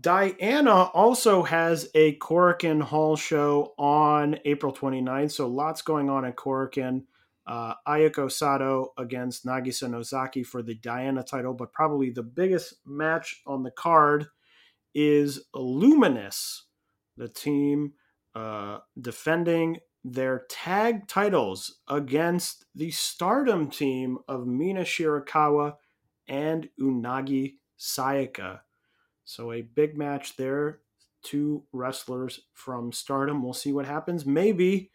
Diana also has a Korakuen Hall show on April 29th, so lots going on at Korakuen. Uh, Ayako Sato against Nagisa Nozaki for the Diana title, but probably the biggest match on the card is Luminous, the team uh, defending their tag titles against the Stardom team of Mina Shirakawa and Unagi Sayaka. So a big match there. Two wrestlers from Stardom. We'll see what happens. Maybe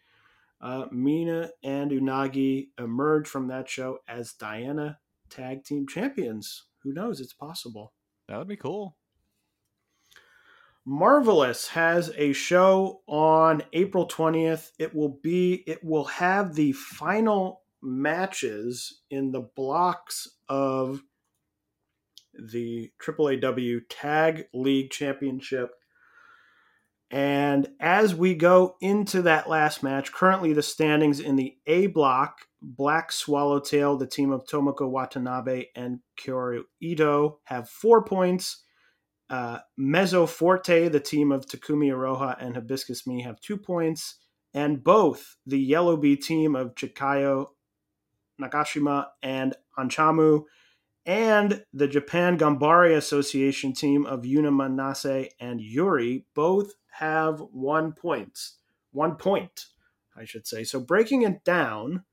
uh, Mina and Unagi emerge from that show as Diana tag team champions. Who knows? It's possible. That would be cool. Marvelous has a show on April 20th. It will be it will have the final matches in the blocks of the AAAW Tag League Championship. And as we go into that last match, currently the standings in the A block, Black Swallowtail, the team of Tomoko Watanabe and Kaoru Ito, have four points. Uh, Mezzo Forte, the team of Takumi Iroha and Hibiscus Mii, have two points. And both the Yellow Bee team of Chikayo Nagashima and Anchamu and the Japan Gambari Association team of Yuna Manase and Yuri both have one points. One point, I should say. So breaking it down,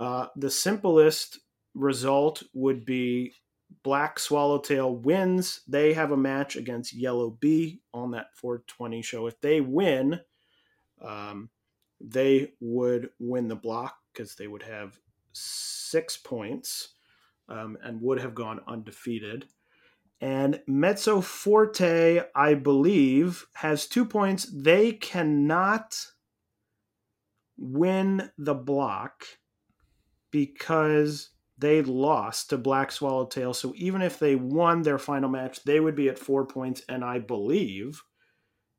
uh, the simplest result would be Black Swallowtail wins. They have a match against Yellow Bee on that 420 show. If they win, um, they would win the block because they would have six points um, and would have gone undefeated. And Mezzo Forte, I believe, has two points. They cannot win the block because they lost to Black Swallowtail. So even if they won their final match, they would be at four points. And I believe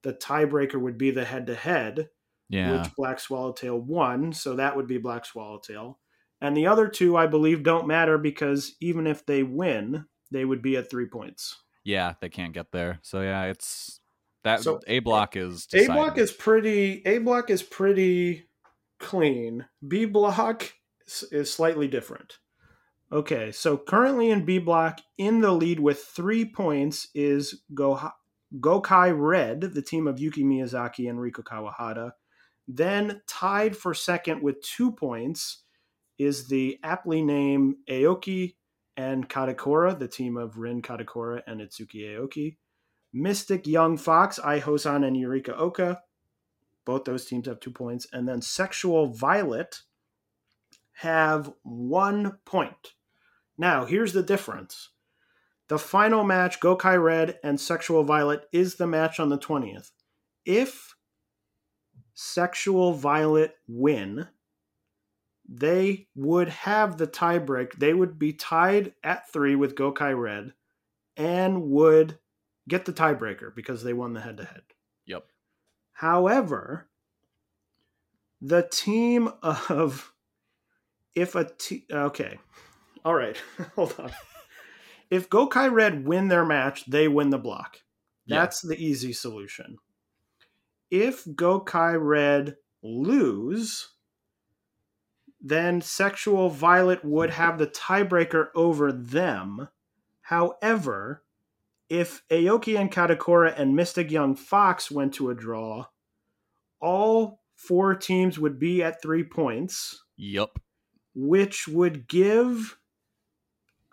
the tiebreaker would be the head to head Yeah. which Black Swallowtail won, so that would be Black Swallowtail. And the other two, I believe, don't matter because even if they win, they would be at three points. Yeah, they can't get there. So yeah, it's that So, A block is A block is pretty. A block is pretty clean. B block is, is slightly different. Okay, so currently in B block, in the lead with three points is Go Gokai Red, the team of Yuki Miyazaki and Riko Kawahata. Then tied for second with two points is the aptly named Aoki and Kadokura, the team of Rin Kadokura and Itsuki Aoki. Mystic Young Fox, Ai Houzan and Yurika Oka. Both those teams have two points. And then Sexual Violet have one point. Now, here's the difference. The final match, Gokai Red and Sexual Violet, is the match on the 20th. If Sexual Violet win, they would have the tiebreak. They would be tied at three with Gokai Red and would get the tiebreaker because they won the head to head. Yep. However, the team of *laughs* if a t okay, all right, *laughs* hold on. If Gokai Red win their match, they win the block. Yeah. That's the easy solution. If Gokai Red lose, then Sexual Violet would have the tiebreaker over them. However, if Aoki and Katakura and Mystic Young Fox went to a draw, all four teams would be at three points, Yep. which would give.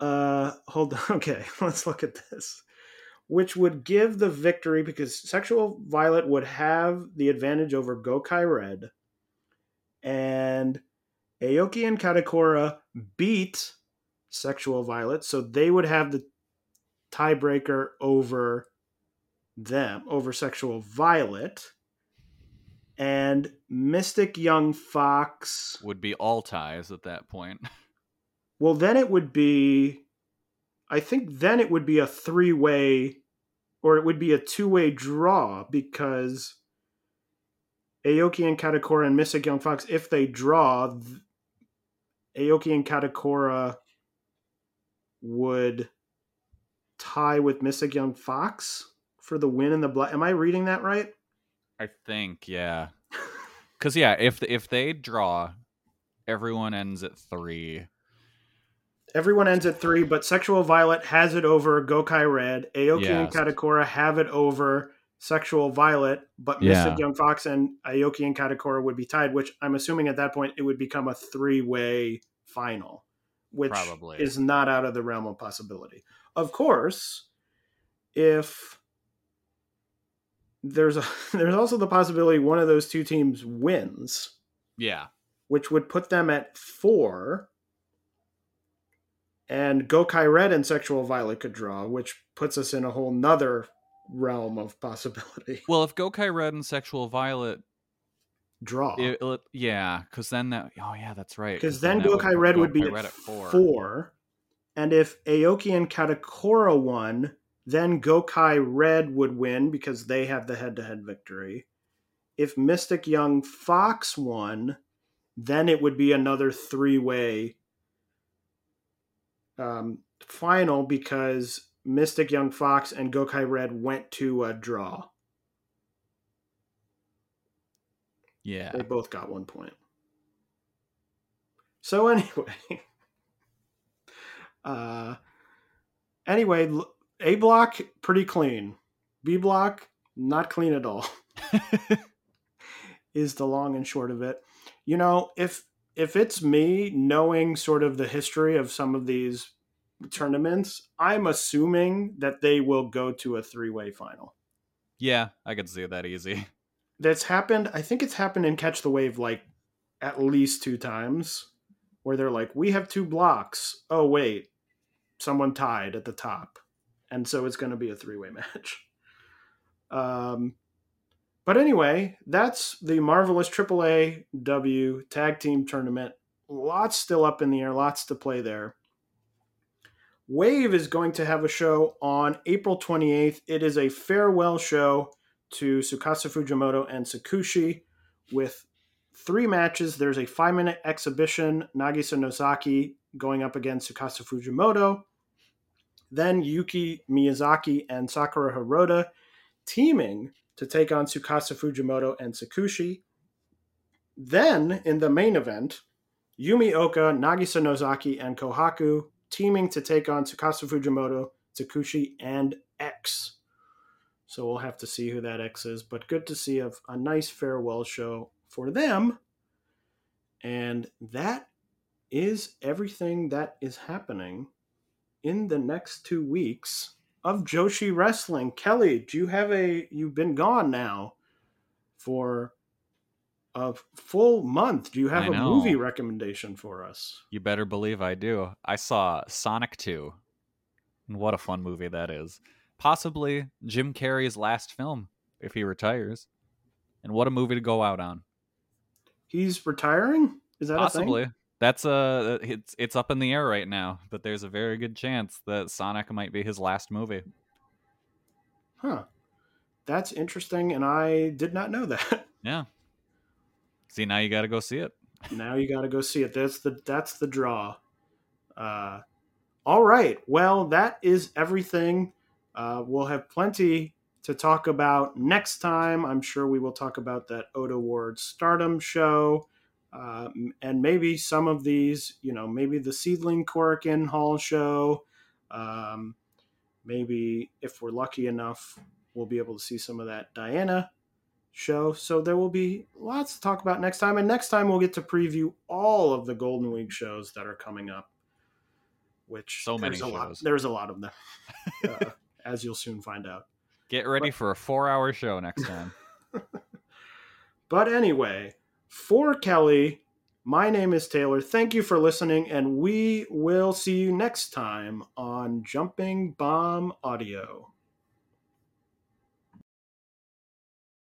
Uh, hold on. *laughs* Okay, let's look at this. Which would give the victory because Sexual Violet would have the advantage over Gokai Red, and Aoki and Katakura beat Sexual Violet, so they would have the tiebreaker over them, over Sexual Violet. And Mystic Young Fox. Would be all ties at that point. *laughs* Well, then it would be. I think then it would be a three way, or it would be a two way draw because Aoki and Katakura and Mystic Young Fox, if they draw, Aoki and Katakura would tie with Mystic Young Fox for the win in the black. Am I reading that right? I think, yeah. *laughs* Cuz yeah, if if they draw, everyone ends at 3. Everyone ends at three, but Sexual Violet has it over Gokai Red. Aoki and Yes. Katakura have it over Sexual Violet, but Yeah. Mystic Young Fox and Aoki and Katakura would be tied, which I'm assuming at that point it would become a three way final, which Probably. is not out of the realm of possibility. Of course, if there's a, *laughs* there's also the possibility one of those two teams wins, Yeah. which would put them at four. And Gokai Red and Sexual Violet could draw, which puts us in a whole nother realm of possibility. Well, if Gokai Red and Sexual Violet Draw. it, it- yeah, cuz then that oh yeah, that's right. Because then that Gokai put Red would be Gokai at, Red four. And if Aoki and Katakura won, then Gokai Red would win because they have the head to head victory. If Mystic Young Fox won, then it would be another three way um, final because Mystic Young Fox and Gokai Red went to a draw. Yeah. They both got one point. So *laughs* anyway, uh, anyway, A block pretty clean. B block not clean at all. *laughs* *laughs* is the long and short of it. You know, if if it's me knowing sort of the history of some of these tournaments, I'm assuming that they will go to a three-way final. Yeah, I could see that easy. *laughs* that's happened i think it's happened in catch the wave like at least two times where they're like we have two blocks. Oh wait. Someone tied at the top. And so it's going to be a three-way *laughs* match. Um but anyway that's the marvelous aaa w tag team tournament. Lots still up in the air lots to play there wave is going to have a show on april 28th it is a farewell show to Tsukasa Fujimoto and Tsukushi, with three matches. There's a five minute exhibition, Nagisa Nozaki going up against Tsukasa Fujimoto. Then Yuki Miyazaki and Sakura Hirota teaming to take on Tsukasa Fujimoto and Sakushi. Then in the main event, Yumi Ohka, Nagisa Nozaki, and Kohaku teaming to take on Tsukasa Fujimoto, Tsukushi, and X. So we'll have to see who that X is, but good to see a, a nice farewell show for them. And that is everything that is happening in the next two weeks of Joshi Wrestling. Kelly, do you have a you've been gone now for a full month. Do you have I a know. movie recommendation for us? You better believe I do. I saw Sonic 2. And what a fun movie that is. Possibly Jim Carrey's last film if he retires. And what a movie to go out on. He's retiring? Is that a Possibly. thing? That's uh it's it's up in the air right now, but there's a very good chance that Sonic might be his last movie. Huh. That's interesting, and I did not know that. *laughs* Yeah. See, now you got to go see it. now you got to go see it. That's the that's the draw. Uh, all right. Well, that is everything. Uh, we'll have plenty to talk about next time. I'm sure we will talk about that Ota Ward Stardom show, uh, and maybe some of these. You know, maybe the Seadlinnng Korakuen Hall show. Um, maybe if we're lucky enough, we'll be able to see some of that Diana show. So there will be lots to talk about next time. And next time we'll get to preview all of the Golden Week shows that are coming up. Which So many there's a lot. shows. There's a lot of them, *laughs* uh, as you'll soon find out. Get ready for a 4-hour show next time. *laughs* But anyway, for Kelly, my name is Taylor. Thank you for listening, and we will see you next time on Jumping Bomb Audio.